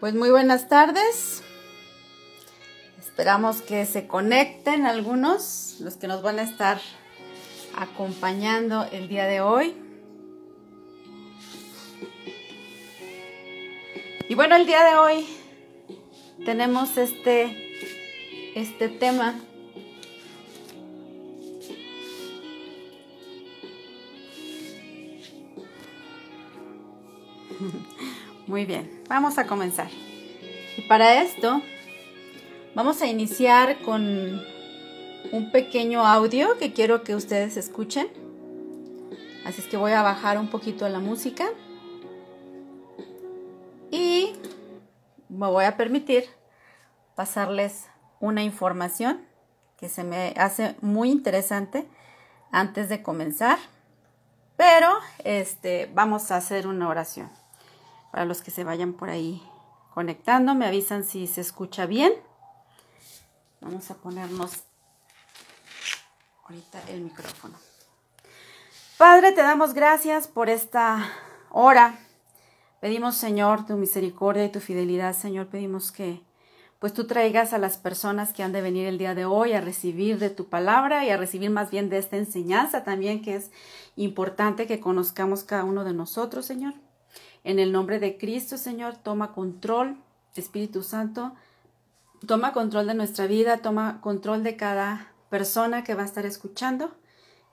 Pues muy buenas tardes. Esperamos que se conecten algunos, los que nos van a estar acompañando el día de hoy. Y bueno, el día de hoy tenemos este, este tema. Muy bien, vamos a comenzar. Y para esto vamos a iniciar con un pequeño audio que quiero que ustedes escuchen. Así es que voy a bajar un poquito la música. Y me voy a permitir pasarles una información que se me hace muy interesante antes de comenzar. Pero este vamos a hacer una oración. Para los que se vayan por ahí conectando, me avisan si se escucha bien. Vamos a ponernos ahorita el micrófono. Padre, te damos gracias por esta hora. Pedimos, Señor, tu misericordia y tu fidelidad, Señor. Pedimos que pues tú traigas a las personas que han de venir el día de hoy a recibir de tu palabra y a recibir más bien de esta enseñanza también que es importante que conozcamos cada uno de nosotros, Señor. En el nombre de Cristo, Señor, toma control, Espíritu Santo, toma control de nuestra vida, toma control de cada persona que va a estar escuchando.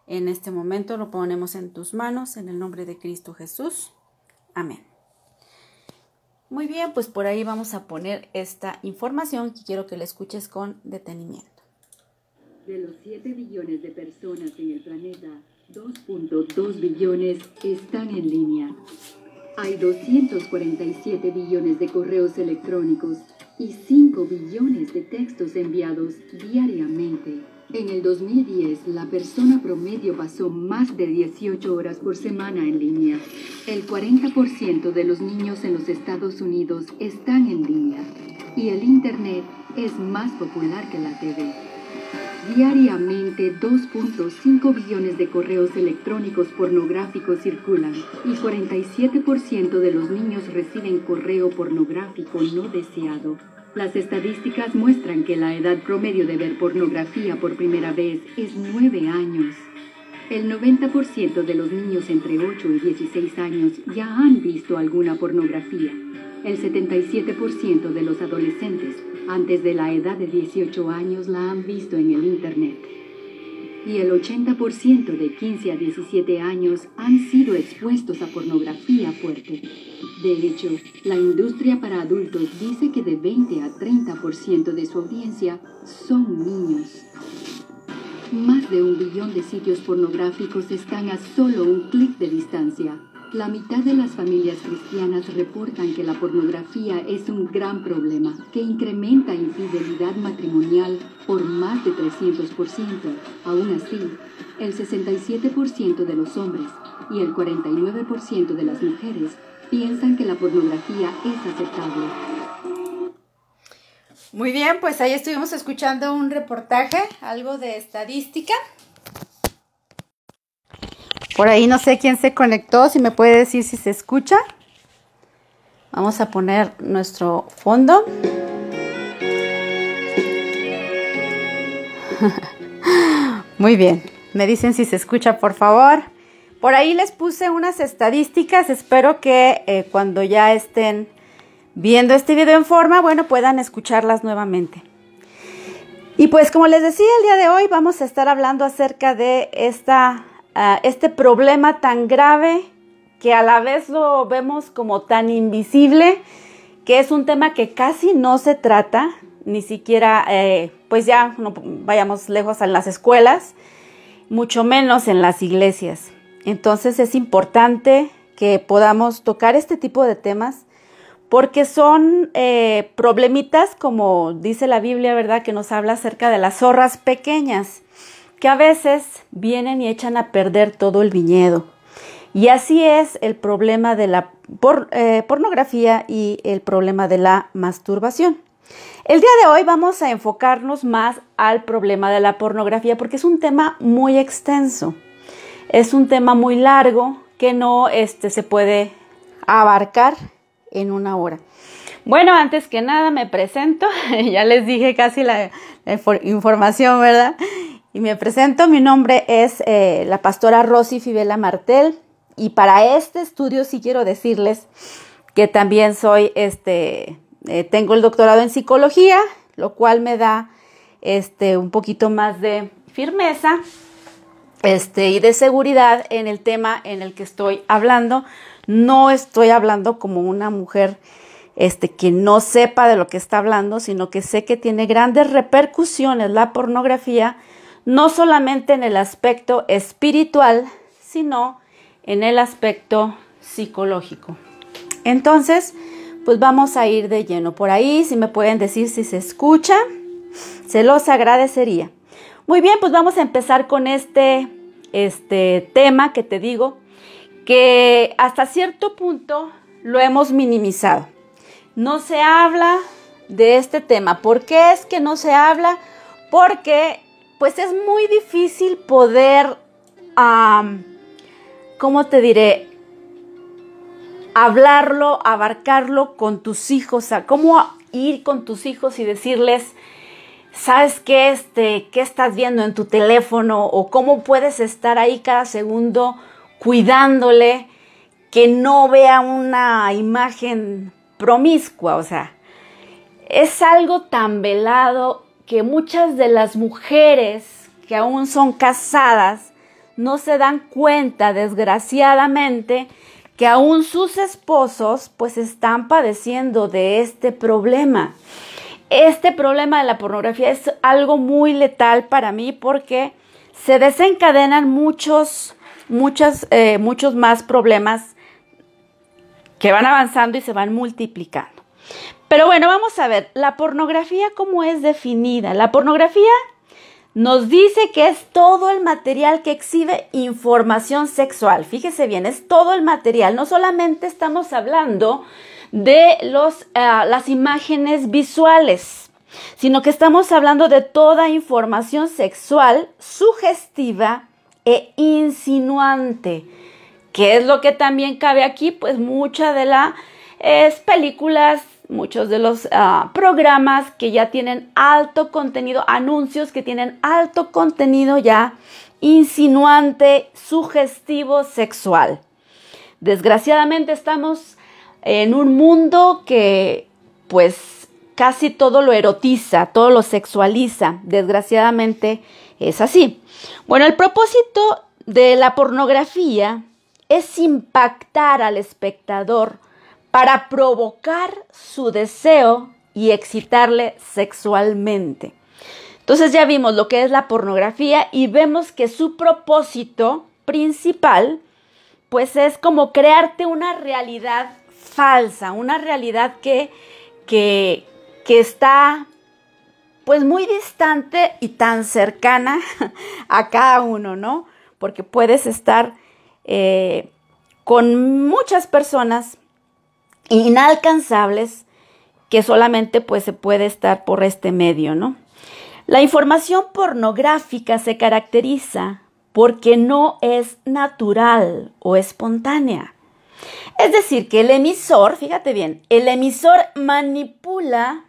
En este momento lo ponemos en tus manos, en el nombre de Cristo Jesús. Amén. Muy bien, pues por ahí vamos a poner esta información que quiero que la escuches con detenimiento. De los 7 billones de personas en el planeta, 2.2 billones están en línea. Hay 247 billones de correos electrónicos y 5 billones de textos enviados diariamente. En el 2010, la persona promedio pasó más de 18 horas por semana en línea. El 40% de los niños en los Estados Unidos están en línea. Y el Internet es más popular que la TV. Diariamente 2.5 billones de correos electrónicos pornográficos circulan y 47% de los niños reciben correo pornográfico no deseado. Las estadísticas muestran que la edad promedio de ver pornografía por primera vez es 9 años. El 90% de los niños entre 8 y 16 años ya han visto alguna pornografía. El 77% de los adolescentes antes de la edad de 18 años la han visto en el Internet. Y el 80% de 15 a 17 años han sido expuestos a pornografía fuerte. De hecho, la industria para adultos dice que de 20 a 30% de su audiencia son niños. Más de un billón de sitios pornográficos están a solo un clic de distancia. La mitad de las familias cristianas reportan que la pornografía es un gran problema que incrementa infidelidad matrimonial por más de 300%. Aún así, el 67% de los hombres y el 49% de las mujeres piensan que la pornografía es aceptable. Muy bien, pues ahí estuvimos escuchando un reportaje, algo de estadística. Por ahí no sé quién se conectó, si me puede decir si se escucha. Vamos a poner nuestro fondo. Muy bien, me dicen si se escucha por favor. Por ahí les puse unas estadísticas, espero que eh, cuando ya estén viendo este video en forma, bueno, puedan escucharlas nuevamente. Y pues como les decía, el día de hoy vamos a estar hablando acerca de esta este problema tan grave que a la vez lo vemos como tan invisible, que es un tema que casi no se trata, ni siquiera, eh, pues ya no vayamos lejos en las escuelas, mucho menos en las iglesias. Entonces es importante que podamos tocar este tipo de temas porque son eh, problemitas, como dice la Biblia, ¿verdad? Que nos habla acerca de las zorras pequeñas que a veces vienen y echan a perder todo el viñedo. Y así es el problema de la eh, pornografía y el problema de la masturbación. El día de hoy vamos a enfocarnos más al problema de la pornografía porque es un tema muy extenso. Es un tema muy largo que no este, se puede abarcar en una hora. Bueno, antes que nada me presento, ya les dije casi la, información, ¿verdad? Y me presento, mi nombre es eh, la pastora Rosy Fibela Martel y para este estudio sí quiero decirles que también soy, este, eh, tengo el doctorado en psicología, lo cual me da este, un poquito más de firmeza este, y de seguridad en el tema en el que estoy hablando. No estoy hablando como una mujer este, que no sepa de lo que está hablando, sino que sé que tiene grandes repercusiones la pornografía, no solamente en el aspecto espiritual, sino en el aspecto psicológico. Entonces, pues vamos a ir de lleno por ahí, si me pueden decir si se escucha, se los agradecería. Muy bien, pues vamos a empezar con este, este tema que te digo, que hasta cierto punto lo hemos minimizado. No se habla de este tema. ¿Por qué es que no se habla? Porque pues es muy difícil poder, ¿cómo te diré? Hablarlo, abarcarlo con tus hijos, o cómo ir con tus hijos y decirles, ¿Sabes qué, este, qué estás viendo en tu teléfono o cómo puedes estar ahí cada segundo cuidándole que no vea una imagen promiscua? O sea, es algo tan velado que muchas de las mujeres que aún son casadas no se dan cuenta, desgraciadamente, que aún sus esposos pues están padeciendo de este problema este problema de la pornografía es algo muy letal para mí porque se desencadenan muchos, muchos, eh, muchos más problemas que van avanzando y se van multiplicando. Pero bueno, vamos a ver, la pornografía, ¿cómo es definida? La pornografía nos dice que es todo el material que exhibe información sexual. Fíjese bien, es todo el material. No solamente estamos hablando de los, eh, las imágenes visuales, sino que estamos hablando de toda información sexual sugestiva e insinuante. ¿Qué es lo que también cabe aquí? Pues muchas de las películas, muchos de los ah, programas que ya tienen alto contenido, anuncios que tienen alto contenido ya insinuante, sugestivo, sexual. Desgraciadamente estamos en un mundo que pues casi todo lo erotiza, todo lo sexualiza. Desgraciadamente es así. Bueno, el propósito de la pornografía es impactar al espectador para provocar su deseo y excitarle sexualmente. Entonces ya vimos lo que es la pornografía y vemos que su propósito principal pues es como crearte una realidad falsa, una realidad que, que, está pues muy distante y tan cercana a cada uno, ¿no? Porque puedes estar eh, con muchas personas inalcanzables que solamente pues se puede estar por este medio, ¿no? La información pornográfica se caracteriza porque no es natural o espontánea. Es decir, que el emisor, fíjate bien, el emisor manipula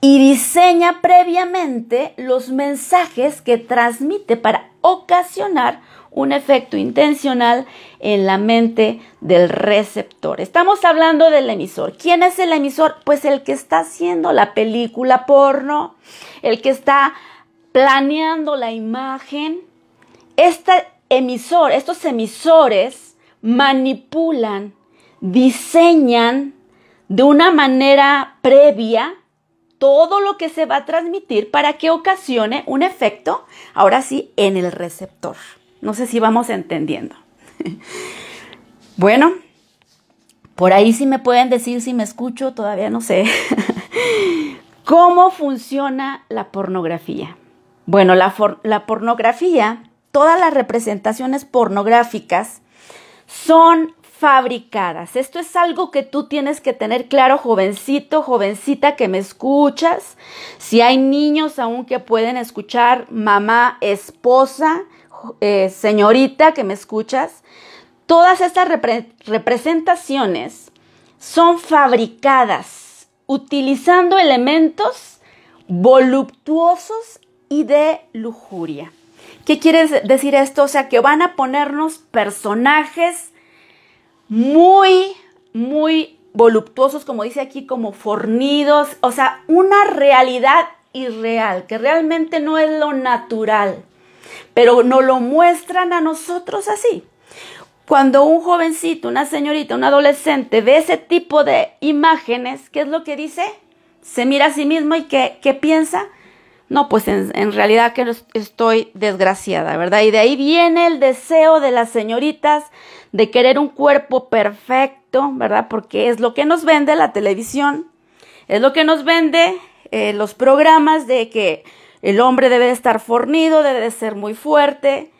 y diseña previamente los mensajes que transmite para ocasionar un efecto intencional en la mente del receptor. Estamos hablando del emisor. ¿Quién es el emisor? Pues el que está haciendo la película porno, el que está planeando la imagen. Este emisor, estos emisores manipulan, diseñan de una manera previa todo lo que se va a transmitir para que ocasione un efecto, ahora sí, en el receptor. No sé si vamos entendiendo. bueno, por ahí sí me pueden decir si me escucho, todavía no sé. ¿Cómo funciona la pornografía? Bueno, la, la pornografía, todas las representaciones pornográficas son fabricadas. Esto es algo que tú tienes que tener claro, jovencito, jovencita que me escuchas. Si hay niños aún que pueden escuchar, mamá, esposa, eh, señorita que me escuchas, todas estas representaciones son fabricadas utilizando elementos voluptuosos y de lujuria. ¿Qué quiere decir esto? O sea, que van a ponernos personajes muy, muy voluptuosos, como dice aquí, como fornidos, o sea, una realidad irreal, que realmente no es lo natural, pero nos lo muestran a nosotros así. Cuando un jovencito, una señorita, un adolescente ve ese tipo de imágenes, ¿qué es lo que dice? Se mira a sí mismo y ¿qué, qué piensa? No, pues en, en, realidad que estoy desgraciada, ¿verdad? Y de ahí viene el deseo de las señoritas de querer un cuerpo perfecto, ¿verdad? Porque es lo que nos vende la televisión, es lo que nos vende eh, los programas de que el hombre debe de estar fornido, debe de ser muy fuerte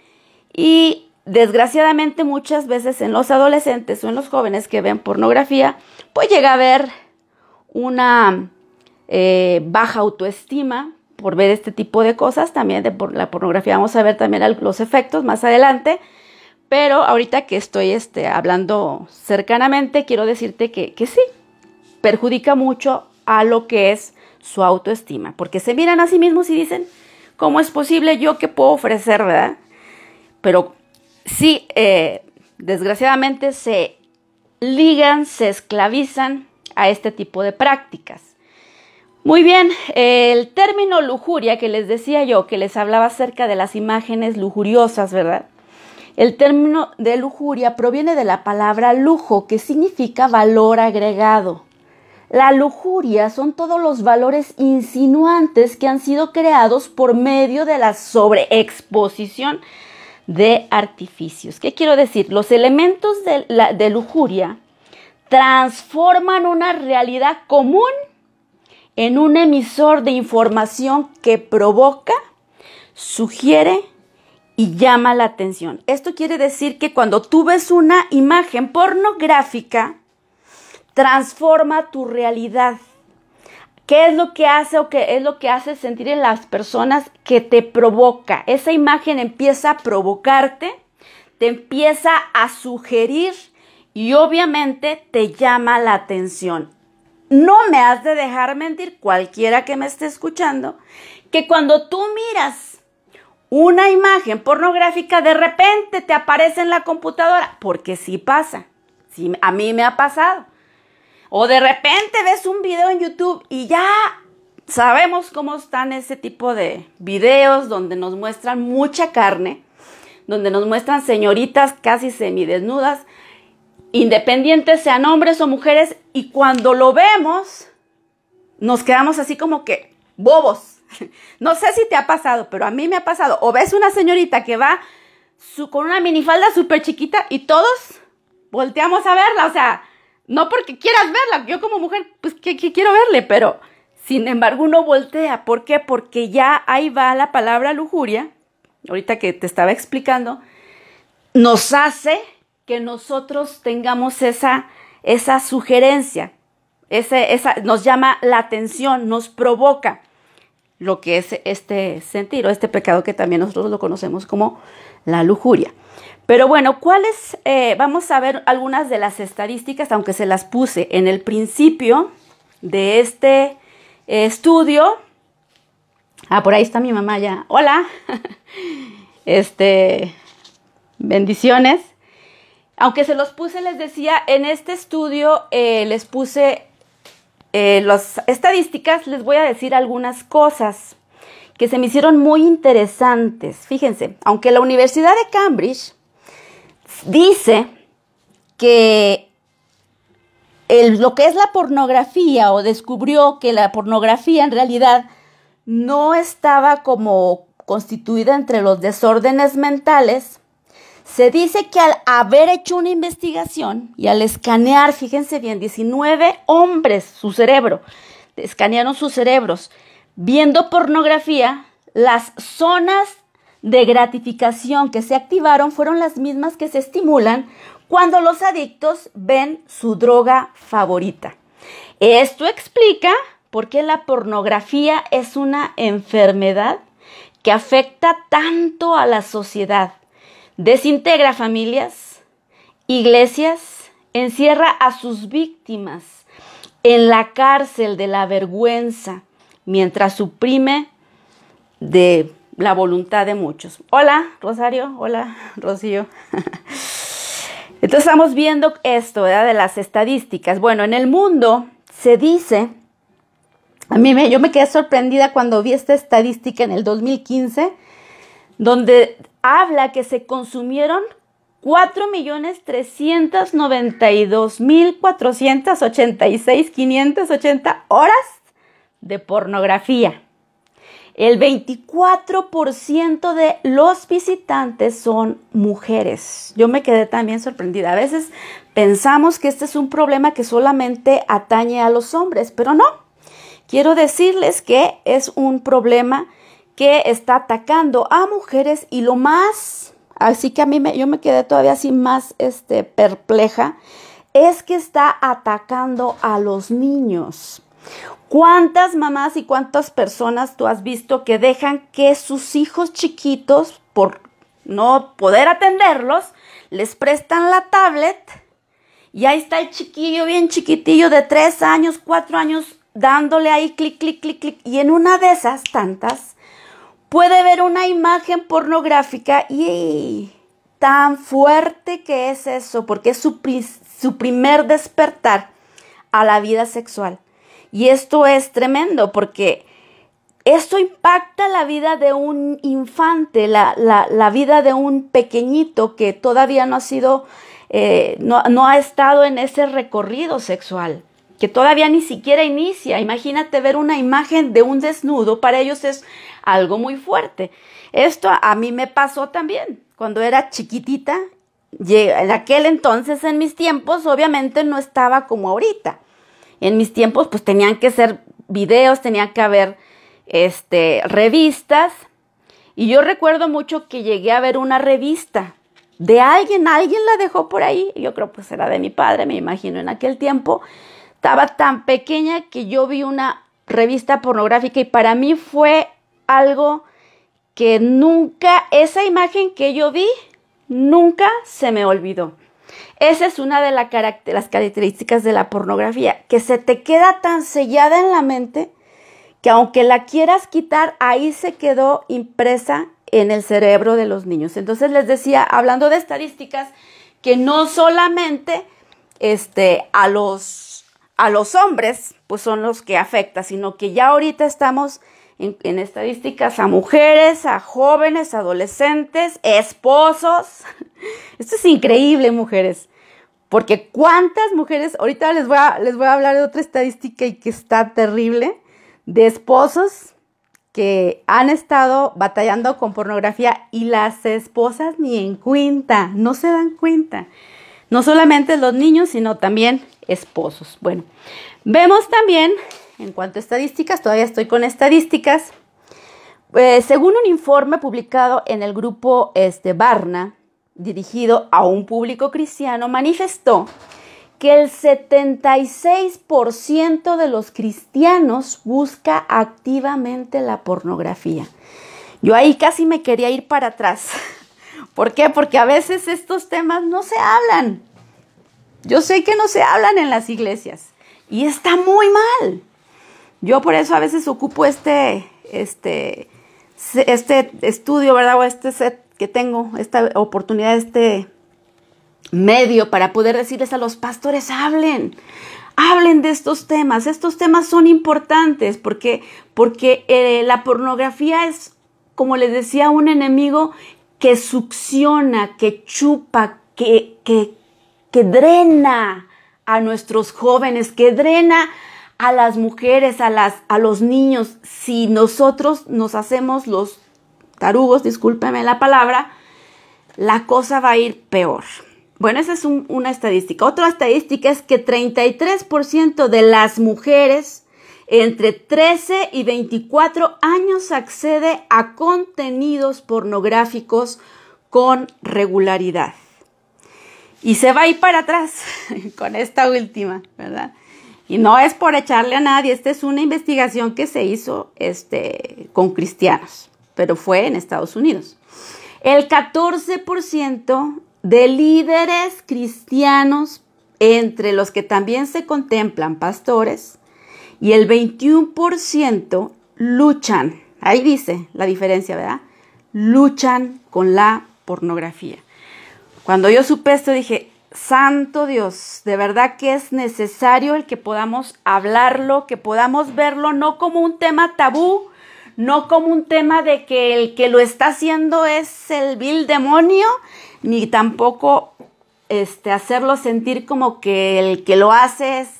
y desgraciadamente muchas veces en los adolescentes o en los jóvenes que ven pornografía, pues llega a haber una eh, baja autoestima, por ver este tipo de cosas, también de la pornografía. Vamos a ver también los efectos más adelante. Pero ahorita que estoy este, hablando cercanamente, quiero decirte que, que sí, perjudica mucho a lo que es su autoestima, porque se miran a sí mismos y dicen, ¿cómo es posible yo que puedo ofrecer, verdad? Pero sí, eh, desgraciadamente se ligan, se esclavizan a este tipo de prácticas. Muy bien, el término lujuria que les decía yo, que les hablaba acerca de las imágenes lujuriosas, ¿verdad? El término de lujuria proviene de la palabra lujo, que significa valor agregado. La lujuria son todos los valores insinuantes que han sido creados por medio de la sobreexposición de artificios. ¿Qué quiero decir? Los elementos de, la, de lujuria transforman una realidad común en un emisor de información que provoca, sugiere y llama la atención. Esto quiere decir que cuando tú ves una imagen pornográfica, transforma tu realidad. ¿Qué es lo que hace o qué es lo que hace sentir en las personas que te provoca? Esa imagen empieza a provocarte, te empieza a sugerir y obviamente te llama la atención. No me has de dejar mentir cualquiera que me esté escuchando, que cuando tú miras una imagen pornográfica, de repente te aparece en la computadora, porque sí pasa, sí, a mí me ha pasado. O de repente ves un video en YouTube y ya sabemos cómo están ese tipo de videos donde nos muestran mucha carne, donde nos muestran señoritas casi semidesnudas independientes sean hombres o mujeres, y cuando lo vemos, nos quedamos así como que bobos. No sé si te ha pasado, pero a mí me ha pasado. O ves una señorita que va su, con una minifalda súper chiquita y todos volteamos a verla. O sea, no porque quieras verla, yo como mujer, pues que, quiero verle, pero sin embargo uno voltea. ¿Por qué? Porque ya ahí va la palabra lujuria, ahorita que te estaba explicando, nos hace que nosotros tengamos esa, esa sugerencia, ese, esa, nos llama la atención, nos provoca lo que es este sentido, este pecado que también nosotros lo conocemos como la lujuria. Pero bueno, ¿cuáles? Eh, vamos a ver algunas de las estadísticas, aunque se las puse en el principio de este estudio. Ah, por ahí está mi mamá ya. Hola. Este, bendiciones. Aunque se los puse, les decía, en este estudio eh, les puse eh, las estadísticas, les voy a decir algunas cosas que se me hicieron muy interesantes. Fíjense, aunque la Universidad de Cambridge dice que lo que es la pornografía o descubrió que la pornografía en realidad no estaba como constituida entre los desórdenes mentales, se dice que al haber hecho una investigación y al escanear, fíjense bien, 19 hombres su cerebro, escanearon sus cerebros, viendo pornografía, las zonas de gratificación que se activaron fueron las mismas que se estimulan cuando los adictos ven su droga favorita. Esto explica por qué la pornografía es una enfermedad que afecta tanto a la sociedad desintegra familias, iglesias encierra a sus víctimas en la cárcel de la vergüenza, mientras suprime de la voluntad de muchos. Hola, Rosario. Hola, Rocío. Entonces estamos viendo esto, ¿verdad? De las estadísticas. Bueno, en el mundo se dice, a mí me, yo me quedé sorprendida cuando vi esta estadística en el 2015, donde habla que se consumieron 4.392.486.580 horas de pornografía. El 24% de los visitantes son mujeres. Yo me quedé también sorprendida. A veces pensamos que este es un problema que solamente atañe a los hombres, pero no. Quiero decirles que es un problema que está atacando a mujeres y lo más, así que a mí me, yo me quedé todavía así más este, perpleja, es que está atacando a los niños. ¿Cuántas mamás y cuántas personas tú has visto que dejan que sus hijos chiquitos, por no poder atenderlos, les prestan la tablet y ahí está el chiquillo bien chiquitillo de tres años, cuatro años, dándole ahí clic, clic, clic, clic. Y en una de esas tantas puede ver una imagen pornográfica y tan fuerte que es eso, porque es su, su primer despertar a la vida sexual. Y esto es tremendo porque esto impacta la vida de un infante, la, la, vida de un pequeñito que todavía no ha sido, eh, no, no ha estado en ese recorrido sexual, que todavía ni siquiera inicia. Imagínate ver una imagen de un desnudo, para ellos es algo muy fuerte. Esto a mí me pasó también cuando era chiquitita. En aquel entonces, en mis tiempos, obviamente no estaba como ahorita en mis tiempos pues tenían que ser videos, tenía que haber este, revistas. Y yo recuerdo mucho que llegué a ver una revista de alguien, alguien la dejó por ahí, yo creo pues era de mi padre, me imagino en aquel tiempo, estaba tan pequeña que yo vi una revista pornográfica y para mí fue algo que nunca, esa imagen que yo vi, nunca se me olvidó. Esa es una de las características de la pornografía, que se te queda tan sellada en la mente que aunque la quieras quitar, ahí se quedó impresa en el cerebro de los niños. Entonces les decía, hablando de estadísticas, que no solamente este, a, los, a los hombres pues son los que afecta, sino que ya ahorita estamos en, estadísticas a mujeres, a jóvenes, adolescentes, esposos. Esto es increíble, mujeres. Porque cuántas mujeres, ahorita les voy, a, les voy a hablar de otra estadística y que está terrible, de esposos que han estado batallando con pornografía y las esposas ni en cuenta, no se dan cuenta. No solamente los niños, sino también esposos. Bueno, vemos también, en cuanto a estadísticas, todavía estoy con estadísticas, eh, según un informe publicado en el grupo este, Barna, dirigido a un público cristiano, manifestó que el 76% de los cristianos busca activamente la pornografía. Yo ahí casi me quería ir para atrás. ¿Por qué? Porque a veces estos temas no se hablan. Yo sé que no se hablan en las iglesias y está muy mal. Yo por eso a veces ocupo este, este, este estudio, ¿verdad? O este set que tengo esta oportunidad, este medio para poder decirles a los pastores, hablen, hablen de estos temas. Estos temas son importantes porque, porque eh, la pornografía es, como les decía, un enemigo que succiona, que chupa, que, que, que drena a nuestros jóvenes, que drena a las mujeres, a, las, a los niños. Si nosotros nos hacemos los tarugos, discúlpeme la palabra, la cosa va a ir peor. Bueno, esa es una estadística. Otra estadística es que 33% de las mujeres entre 13 y 24 años accede a contenidos pornográficos con regularidad. Y se va a ir para atrás con esta última, ¿verdad? Y no es por echarle a nadie, esta es una investigación que se hizo este, con cristianos pero fue en Estados Unidos. El 14% de líderes cristianos entre los que también se contemplan pastores y el 21% luchan, ahí dice la diferencia, ¿verdad? Luchan con la pornografía. Cuando yo supe esto dije, Santo Dios, de verdad que es necesario el que podamos hablarlo, que podamos verlo no como un tema tabú, no como un tema de que el que lo está haciendo es el vil demonio, ni tampoco este, hacerlo sentir como que el que lo hace es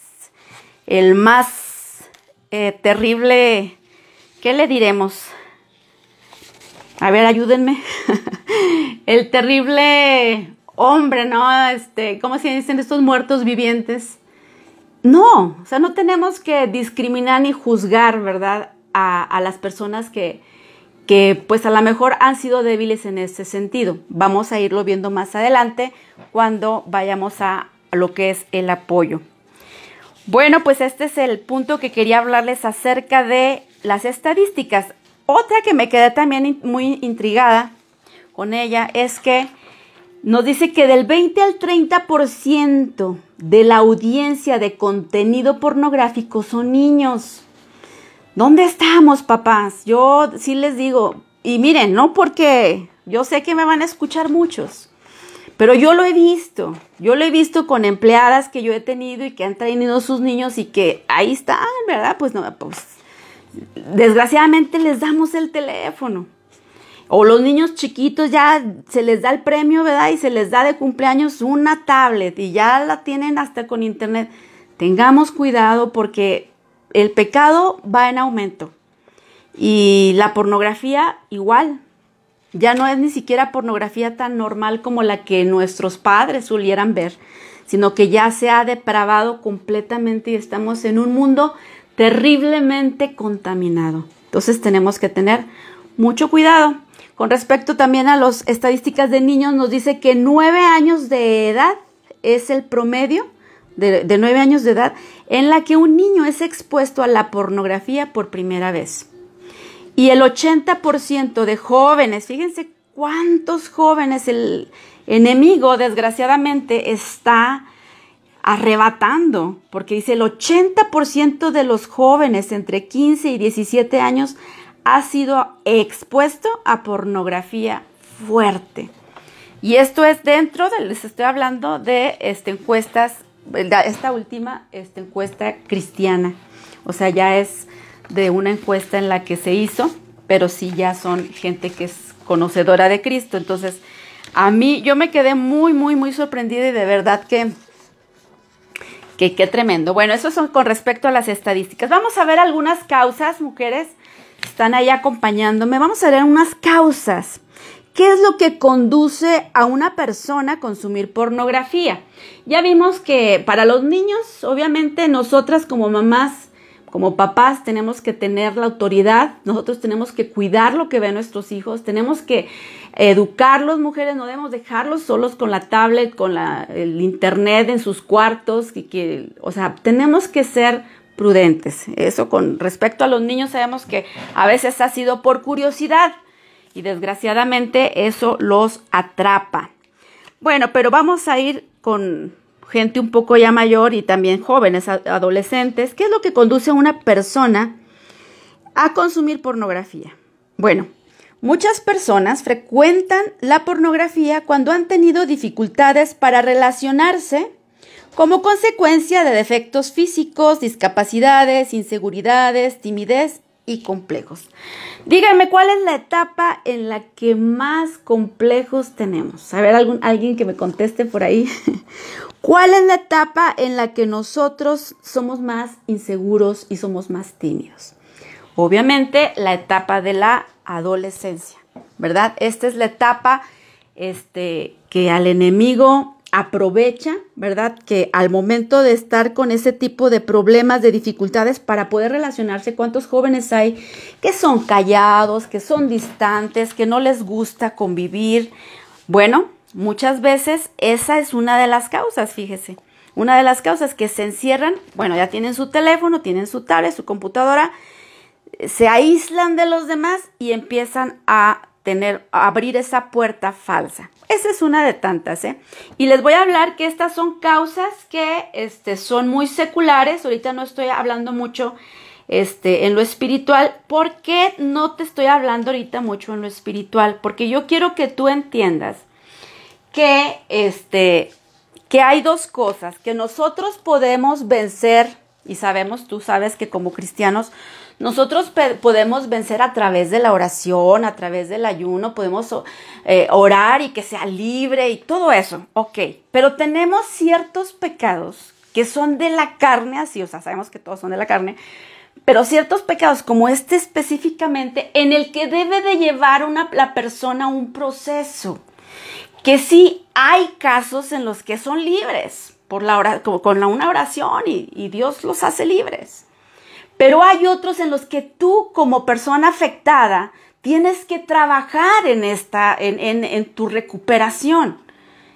el más eh, terrible, ¿qué le diremos? A ver, ayúdenme. el terrible hombre, ¿no? Este, ¿cómo se dicen estos muertos vivientes? No, o sea, no tenemos que discriminar ni juzgar, ¿verdad? A, las personas que, que pues a lo mejor han sido débiles en ese sentido. Vamos a irlo viendo más adelante cuando vayamos a lo que es el apoyo. Bueno, pues este es el punto que quería hablarles acerca de las estadísticas. Otra que me quedé también muy intrigada con ella es que nos dice que del 20 al 30% de la audiencia de contenido pornográfico son niños. ¿Dónde estamos, papás? Yo sí les digo, y miren, no porque yo sé que me van a escuchar muchos, pero yo lo he visto, yo lo he visto con empleadas que yo he tenido y que han traído sus niños y que ahí están, ¿verdad? Pues no, pues desgraciadamente les damos el teléfono. O los niños chiquitos ya se les da el premio, ¿verdad? Y se les da de cumpleaños una tablet y ya la tienen hasta con internet. Tengamos cuidado porque el pecado va en aumento. Y la pornografía igual. Ya no es ni siquiera pornografía tan normal como la que nuestros padres solieran ver, sino que ya se ha depravado completamente y estamos en un mundo terriblemente contaminado. Entonces tenemos que tener mucho cuidado. Con respecto también a las estadísticas de niños, nos dice que nueve años de edad es el promedio de, nueve años de edad en la que un niño es expuesto a la pornografía por primera vez. Y el 80% de jóvenes, fíjense cuántos jóvenes el enemigo desgraciadamente está arrebatando, porque dice el 80% de los jóvenes entre 15 y 17 años ha sido expuesto a pornografía fuerte. Y esto es dentro de, les estoy hablando de este, encuestas, esta última esta encuesta cristiana. O sea, ya es de una encuesta en la que se hizo, pero sí ya son gente que es conocedora de Cristo. Entonces, a mí yo me quedé muy, muy, muy sorprendida y de verdad que, que qué tremendo. Bueno, eso son con respecto a las estadísticas. Vamos a ver algunas causas, mujeres, están ahí acompañándome, vamos a ver unas causas. ¿Qué es lo que conduce a una persona a consumir pornografía? Ya vimos que para los niños, obviamente nosotras como mamás, como papás, tenemos que tener la autoridad, nosotros tenemos que cuidar lo que ven nuestros hijos, tenemos que educarlos, mujeres, no debemos dejarlos solos con la tablet, con el internet en sus cuartos, que, o sea, tenemos que ser prudentes. Eso con respecto a los niños sabemos que a veces ha sido por curiosidad y desgraciadamente eso los atrapa. Bueno, pero vamos a ir con gente un poco ya mayor y también jóvenes, adolescentes. ¿Qué es lo que conduce a una persona a consumir pornografía? Bueno, muchas personas frecuentan la pornografía cuando han tenido dificultades para relacionarse como consecuencia de defectos físicos, discapacidades, inseguridades, timidez y complejos. Díganme, ¿cuál es la etapa en la que más complejos tenemos? A ver, algún, alguien que me conteste por ahí. ¿Cuál es la etapa en la que nosotros somos más inseguros y somos más tímidos? Obviamente, la etapa de la adolescencia, ¿verdad? Esta es la etapa este, que al enemigo aprovecha, ¿verdad? Que al momento de estar con ese tipo de problemas, de dificultades para poder relacionarse, ¿cuántos jóvenes hay que son callados, que son distantes, que no les gusta convivir? Bueno, muchas veces esa es una de las causas, fíjese. Una de las causas que se encierran, bueno, ya tienen su teléfono, tienen su tablet, su computadora, se aíslan de los demás y empiezan a tener, abrir esa puerta falsa. Esa es una de tantas, ¿eh? Y les voy a hablar que estas son causas que este, son muy seculares. Ahorita no estoy hablando mucho este, en lo espiritual. ¿Por qué no te estoy hablando ahorita mucho en lo espiritual? Porque yo quiero que tú entiendas que, este, que hay dos cosas, que nosotros podemos vencer, y sabemos, tú sabes que como cristianos, nosotros podemos vencer a través de la oración, a través del ayuno, podemos eh, orar y que sea libre y todo eso, ok, pero tenemos ciertos pecados que son de la carne, así, o sea, sabemos que todos son de la carne, pero ciertos pecados como este específicamente, en el que debe de llevar una, la persona un proceso, que sí hay casos en los que son libres por la con una oración y Dios los hace libres. Pero hay otros en los que tú como persona afectada tienes que trabajar en esta, en, tu recuperación.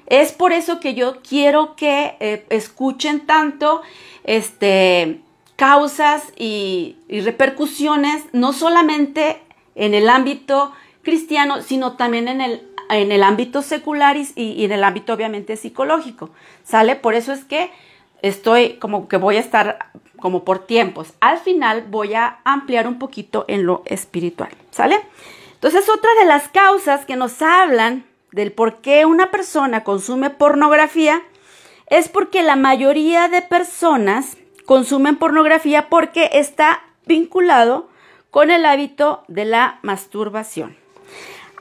Es por eso que yo quiero que eh, escuchen tanto este, causas y, repercusiones, no solamente en el ámbito cristiano, sino también en el, en el ámbito secular y, y en el ámbito obviamente psicológico. ¿Sale? Por eso es que estoy como que voy a estar como por tiempos. Al final voy a ampliar un poquito en lo espiritual, ¿sale? Entonces, otra de las causas que nos hablan del por qué una persona consume pornografía es porque la mayoría de personas consumen pornografía porque está vinculado con el hábito de la masturbación.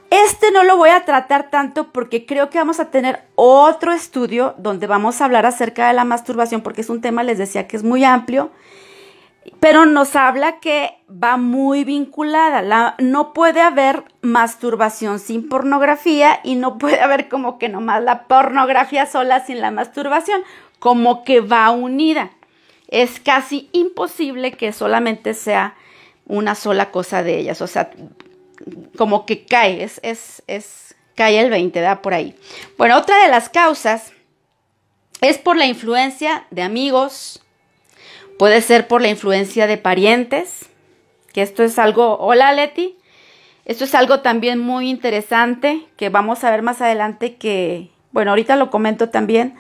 Este no lo voy a tratar tanto porque creo que vamos a tener otro estudio donde vamos a hablar acerca de la masturbación porque es un tema, les decía, que es muy amplio, pero nos habla que va muy vinculada. La, no puede haber masturbación sin pornografía y no puede haber como que nomás la pornografía sola sin la masturbación, como que va unida. Es casi imposible que solamente sea una sola cosa de ellas. O sea, como que cae, es, es, es, cae el 20, da por ahí. Bueno, otra de las causas es por la influencia de amigos, puede ser por la influencia de parientes, que esto es algo, hola Leti, esto es algo también muy interesante que vamos a ver más adelante que, bueno, ahorita lo comento también,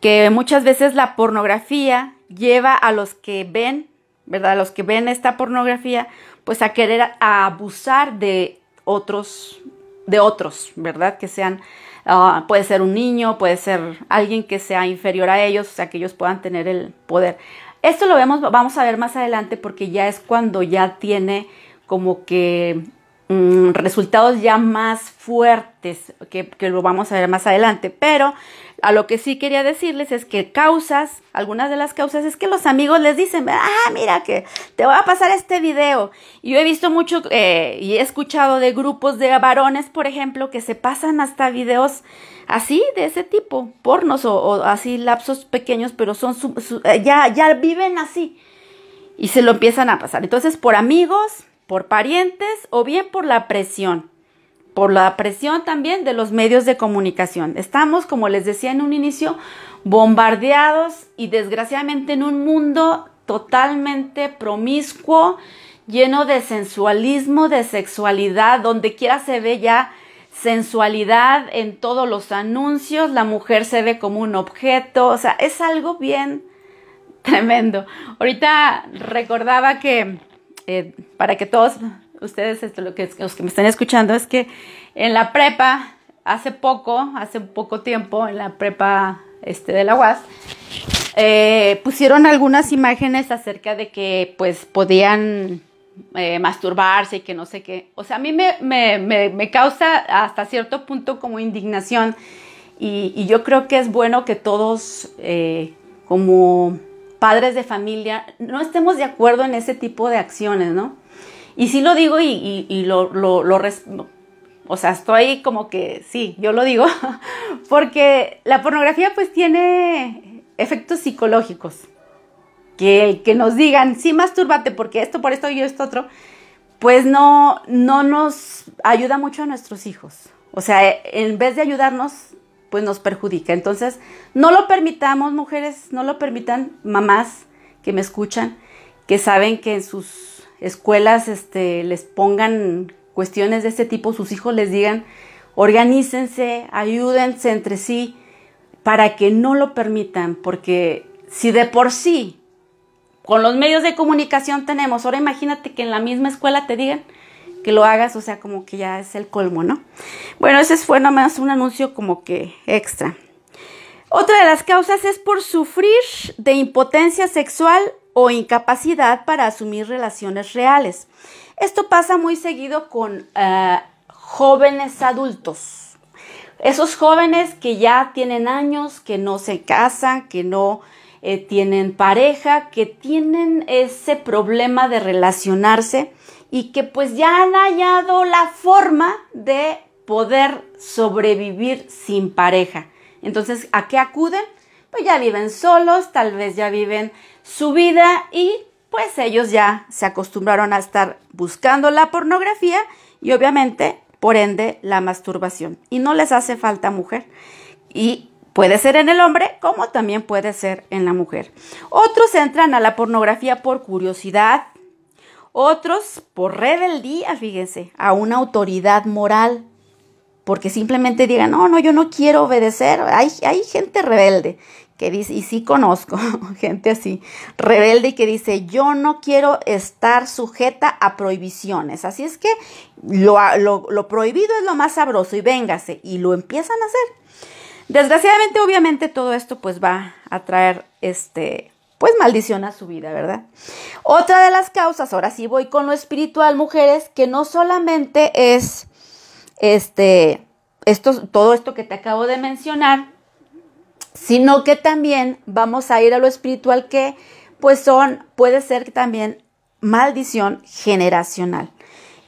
que muchas veces la pornografía lleva a los que ven, ¿verdad? A los que ven esta pornografía, pues a querer abusar de otros, de otros, ¿verdad? Que sean, ah, puede ser un niño, puede ser alguien que sea inferior a ellos, o sea, que ellos puedan tener el poder. Esto lo vemos, vamos a ver más adelante porque ya es cuando ya tiene como que mm, resultados ya más fuertes que, lo vamos a ver más adelante. Pero a lo que sí quería decirles es que causas, algunas de las causas es que los amigos les dicen, ah, mira que te voy a pasar este video. Y yo he visto mucho eh, y he escuchado de grupos de varones, por ejemplo, que se pasan hasta videos así, de ese tipo, pornos o, así lapsos pequeños, pero son eh, ya, ya viven así. Y se lo empiezan a pasar. Entonces, por amigos, por parientes o bien por la presión por la presión también de los medios de comunicación. Estamos, como les decía en un inicio, bombardeados y desgraciadamente en un mundo totalmente promiscuo, lleno de sensualismo, de sexualidad, donde quiera se ve ya sensualidad en todos los anuncios, la mujer se ve como un objeto, o sea, es algo bien tremendo. Ahorita recordaba que, eh, para que todos ustedes, esto, lo que, los que me están escuchando, es que en la prepa, hace poco, hace poco tiempo, en la prepa este, de la UAS, eh, pusieron algunas imágenes acerca de que pues podían eh, masturbarse y que no sé qué. O sea, a mí me, me, me, causa hasta cierto punto como indignación y, yo creo que es bueno que todos como como padres de familia no estemos de acuerdo en ese tipo de acciones, ¿no? Y sí lo digo y, lo, o sea, estoy como que sí, yo lo digo, porque la pornografía pues tiene efectos psicológicos. Que, que nos digan, sí, mastúrbate porque esto, por esto y esto otro, pues no, no nos ayuda mucho a nuestros hijos. O sea, en vez de ayudarnos, pues nos perjudica. Entonces, no lo permitamos, mujeres, no lo permitan, mamás que me escuchan, que saben que en sus escuelas este, les pongan cuestiones de este tipo, sus hijos les digan, organícense, ayúdense entre sí para que no lo permitan, porque si de por sí con los medios de comunicación tenemos, ahora imagínate que en la misma escuela te digan que lo hagas, o sea, como que ya es el colmo, ¿no? Bueno, ese fue nomás un anuncio como que extra. Otra de las causas es por sufrir de impotencia sexual o incapacidad para asumir relaciones reales. Esto pasa muy seguido con eh, jóvenes adultos. Esos jóvenes que ya tienen años, que no se casan, que no eh, tienen pareja, que tienen ese problema de relacionarse y que pues ya han hallado la forma de poder sobrevivir sin pareja. Entonces, ¿a qué acuden? Pues ya viven solos, tal vez ya viven su vida y pues ellos ya se acostumbraron a estar buscando la pornografía y obviamente, por ende, la masturbación. Y no les hace falta mujer. Y puede ser en el hombre como también puede ser en la mujer. Otros entran a la pornografía por curiosidad, otros por rebeldía, fíjense, a una autoridad moral porque simplemente digan, no, no, yo no quiero obedecer. Hay, hay gente rebelde que dice, y sí conozco gente así, rebelde y que dice, yo no quiero estar sujeta a prohibiciones. Así es que lo, lo, prohibido es lo más sabroso y véngase, y lo empiezan a hacer. Desgraciadamente, obviamente, todo esto pues va a traer este, pues maldición a su vida, ¿verdad? Otra de las causas, ahora sí voy con lo espiritual, mujeres, que no solamente es este, esto, todo esto que te acabo de mencionar, sino que también vamos a ir a lo espiritual que pues son, puede ser también maldición generacional.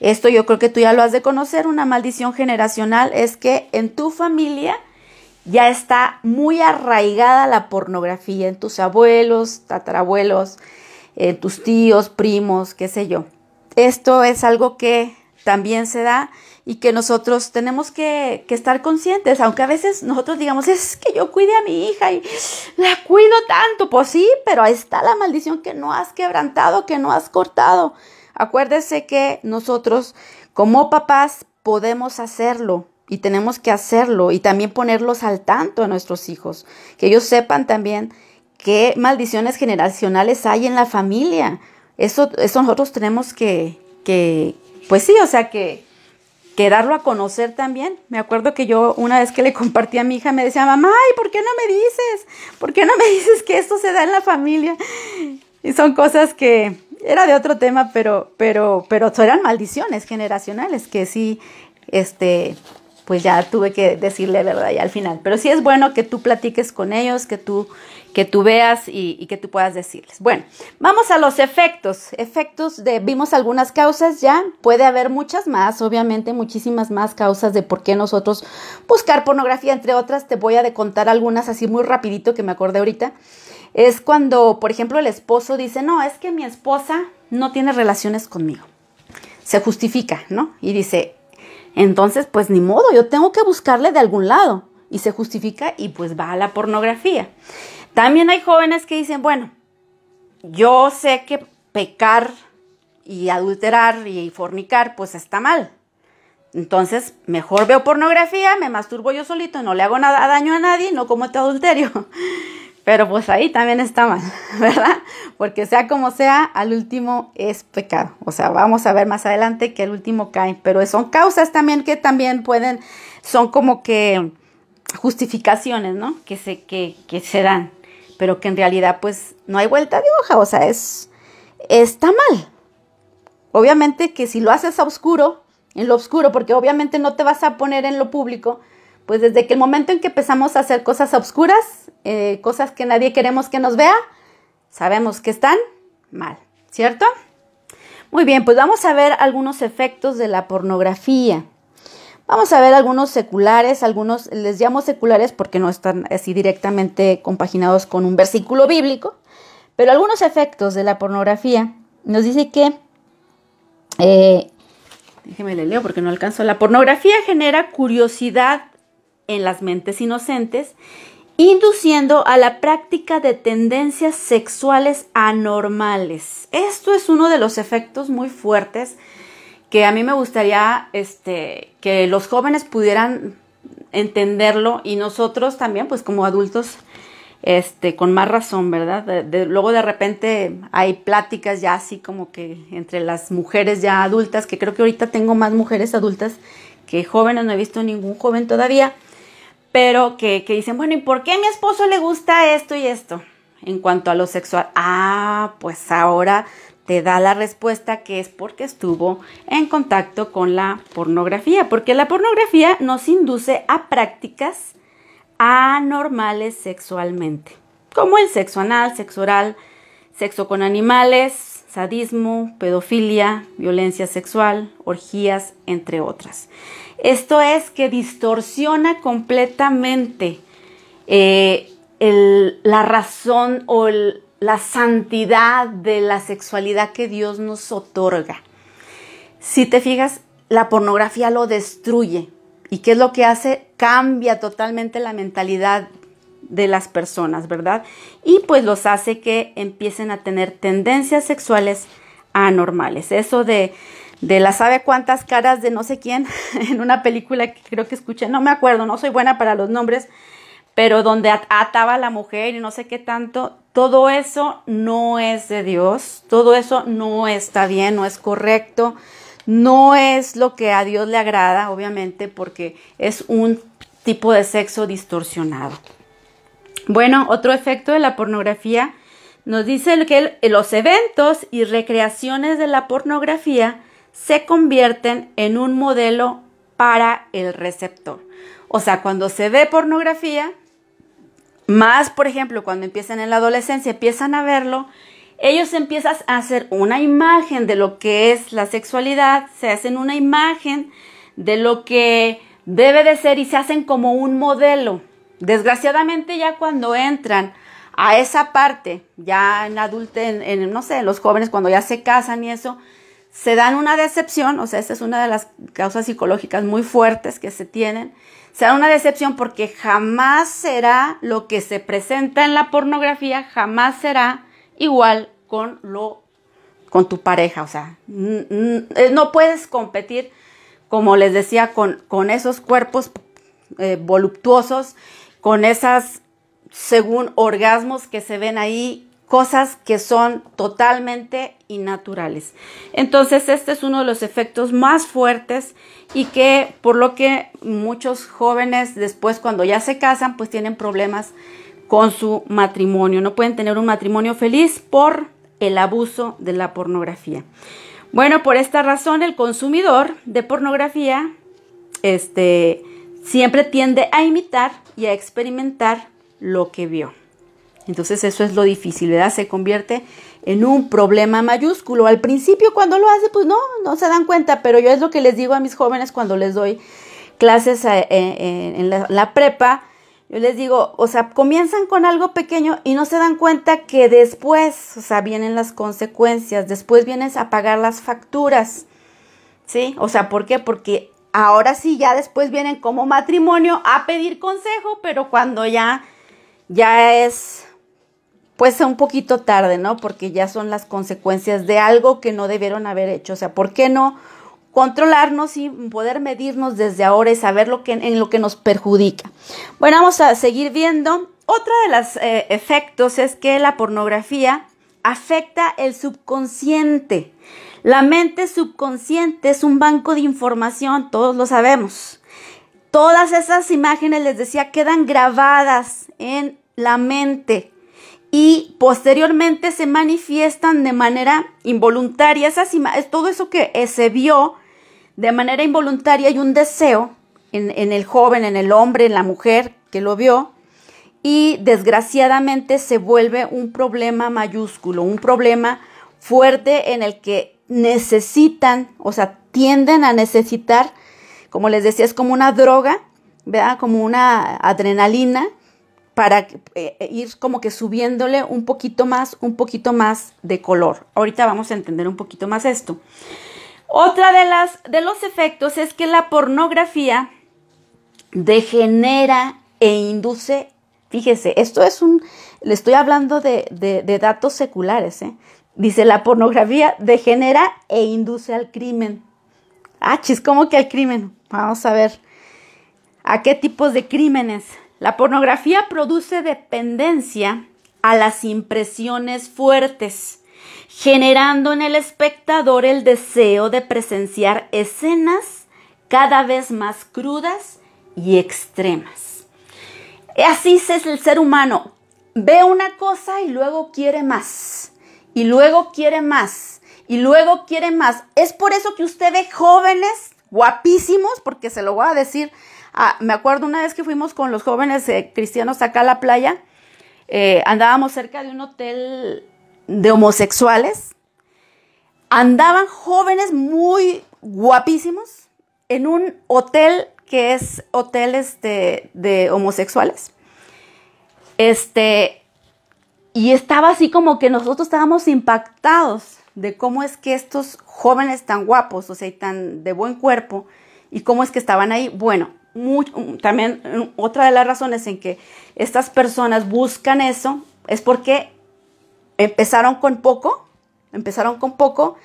Esto yo creo que tú ya lo has de conocer, una maldición generacional es que en tu familia ya está muy arraigada la pornografía, en tus abuelos, tatarabuelos, en tus tíos, primos, qué sé yo. Esto es algo que también se da y que nosotros tenemos que, estar conscientes, aunque a veces nosotros digamos, es que yo cuide a mi hija y la cuido tanto, pues sí, pero ahí está la maldición que no has quebrantado, que no has cortado. Acuérdese que nosotros como papás podemos hacerlo y tenemos que hacerlo y también ponerlos al tanto a nuestros hijos, que ellos sepan también qué maldiciones generacionales hay en la familia. Eso, eso nosotros tenemos que, que, pues sí, o sea que que darlo a conocer también. Me acuerdo que yo una vez que le compartí a mi hija me decía, mamá, ¿y por qué no me dices? ¿Por qué no me dices que esto se da en la familia? Y son cosas que era de otro tema, pero, pero, pero eran maldiciones generacionales que sí, este, pues ya tuve que decirle verdad ya al final. Pero sí es bueno que tú platiques con ellos, que tú que tú veas y, que tú puedas decirles. Bueno, vamos a los efectos. Efectos de, vimos algunas causas ya, puede haber muchas más, obviamente muchísimas más causas de por qué nosotros buscar pornografía, entre otras, te voy a contar algunas así muy rapidito que me acordé ahorita. Es cuando, por ejemplo, el esposo dice, no, es que mi esposa no tiene relaciones conmigo. Se justifica, ¿no? Y dice, entonces, pues ni modo, yo tengo que buscarle de algún lado. Y se justifica y pues va a la pornografía. También hay jóvenes que dicen, bueno, yo sé que pecar y adulterar y fornicar pues está mal. Entonces, mejor veo pornografía, me masturbo yo solito, no le hago nada daño a nadie, no como este adulterio. Pero pues ahí también está mal, ¿verdad? Porque sea como sea, al último es pecado. O sea, vamos a ver más adelante que el último cae. Pero son causas también que también pueden, son como que justificaciones, ¿no? Que se, que, que se dan pero que en realidad pues no hay vuelta de hoja, o sea, es, está mal. Obviamente que si lo haces a oscuro, en lo oscuro, porque obviamente no te vas a poner en lo público, pues desde que el momento en que empezamos a hacer cosas oscuras, eh, cosas que nadie queremos que nos vea, sabemos que están mal, ¿cierto? Muy bien, pues vamos a ver algunos efectos de la pornografía. Vamos a ver algunos seculares, algunos les llamo seculares porque no están así directamente compaginados con un versículo bíblico, pero algunos efectos de la pornografía nos dice que, eh, déjeme le leo porque no alcanzo, la pornografía genera curiosidad en las mentes inocentes, induciendo a la práctica de tendencias sexuales anormales. Esto es uno de los efectos muy fuertes que a mí me gustaría este, que los jóvenes pudieran entenderlo y nosotros también, pues como adultos, este, con más razón, ¿verdad? luego de repente hay pláticas ya así como que entre las mujeres ya adultas, que creo que ahorita tengo más mujeres adultas que jóvenes, no he visto ningún joven todavía, pero que, que dicen, bueno, ¿y por qué a mi esposo le gusta esto y esto? En cuanto a lo sexual, ah, pues ahora te da la respuesta que es porque estuvo en contacto con la pornografía, porque la pornografía nos induce a prácticas anormales sexualmente, como el sexo anal, sexo oral, sexo con animales, sadismo, pedofilia, violencia sexual, orgías, entre otras. Esto es que distorsiona completamente eh, la razón o la santidad de la sexualidad que Dios nos otorga. Si te fijas, la pornografía lo destruye. ¿Y qué es lo que hace? Cambia totalmente la mentalidad de las personas, ¿verdad? Y pues los hace que empiecen a tener tendencias sexuales anormales. Eso de, de la sabe cuántas caras de no sé quién en una película que creo que escuché, no me acuerdo, no soy buena para los nombres, pero donde ataba a la mujer y no sé qué tanto, todo eso no es de Dios, todo eso no está bien, no es correcto, no es lo que a Dios le agrada, obviamente, porque es un tipo de sexo distorsionado. Bueno, otro efecto de la pornografía nos dice que los eventos y recreaciones de la pornografía se convierten en un modelo para el receptor. O sea, cuando se ve pornografía, más por ejemplo cuando empiezan en la adolescencia, empiezan a verlo, ellos empiezan a hacer una imagen de lo que es la sexualidad, se hacen una imagen de lo que debe de ser y se hacen como un modelo. Desgraciadamente ya cuando entran a esa parte, ya en adulto, en, no sé, los jóvenes cuando ya se casan y eso, se dan una decepción, o sea, esa es una de las causas psicológicas muy fuertes que se tienen, se da una decepción porque jamás será lo que se presenta en la pornografía, jamás será igual con lo con tu pareja, o sea, no puedes competir, como les decía, con, con esos cuerpos eh, voluptuosos, con esas, según orgasmos que se ven ahí cosas que son totalmente innaturales. Entonces, este es uno de los efectos más fuertes y que por lo que muchos jóvenes después cuando ya se casan, pues tienen problemas con su matrimonio. No pueden tener un matrimonio feliz por el abuso de la pornografía. Bueno, por esta razón el consumidor de pornografía este siempre tiende a imitar y a experimentar lo que vio. Entonces eso es lo difícil, ¿verdad? Se convierte en un problema mayúsculo. Al principio cuando lo hace, pues no, no se dan cuenta, pero yo es lo que les digo a mis jóvenes cuando les doy clases eh, eh, en la, prepa. Yo les digo, o sea, comienzan con algo pequeño y no se dan cuenta que después, o sea, vienen las consecuencias, después vienes a pagar las facturas, ¿sí? O sea, ¿por qué? Porque ahora sí, ya después vienen como matrimonio a pedir consejo, pero cuando ya, ya es pues un poquito tarde, ¿no? Porque ya son las consecuencias de algo que no debieron haber hecho. O sea, ¿por qué no controlarnos y poder medirnos desde ahora y saber lo que, en lo que nos perjudica? Bueno, vamos a seguir viendo. Otro de los eh, efectos es que la pornografía afecta el subconsciente. La mente subconsciente es un banco de información, todos lo sabemos. Todas esas imágenes, les decía, quedan grabadas en la mente y posteriormente se manifiestan de manera involuntaria. Esas todo eso que eh, se vio de manera involuntaria y un deseo en, en el joven, en el hombre, en la mujer que lo vio, y desgraciadamente se vuelve un problema mayúsculo, un problema fuerte en el que necesitan, o sea, tienden a necesitar, como les decía, es como una droga, ¿verdad? Como una adrenalina para eh, ir como que subiéndole un poquito más, un poquito más de color. Ahorita vamos a entender un poquito más esto. Otra de las de los efectos es que la pornografía degenera e induce, fíjese, esto es un, le estoy hablando de, de datos seculares, ¿eh? dice la pornografía degenera e induce al crimen. Ah, chis, ¿cómo que el crimen? Vamos a ver. ¿A qué tipos de crímenes? La pornografía produce dependencia a las impresiones fuertes, generando en el espectador el deseo de presenciar escenas cada vez más crudas y extremas. Así es el ser humano. Ve una cosa y luego quiere más. Y luego quiere más. Y luego quiere más. Es por eso que usted ve jóvenes guapísimos, porque se lo voy a decir. Ah, me acuerdo una vez que fuimos con los jóvenes eh, cristianos acá a la playa. Eh, andábamos cerca de un hotel de homosexuales. Andaban jóvenes muy guapísimos en un hotel que es hotel este, de homosexuales. Este, y estaba así como que nosotros estábamos impactados de cómo es que estos jóvenes tan guapos, o sea, y tan de buen cuerpo, y cómo es que estaban ahí. Bueno, también otra de las razones en que estas personas buscan eso es porque empezaron con poco, empezaron con poco,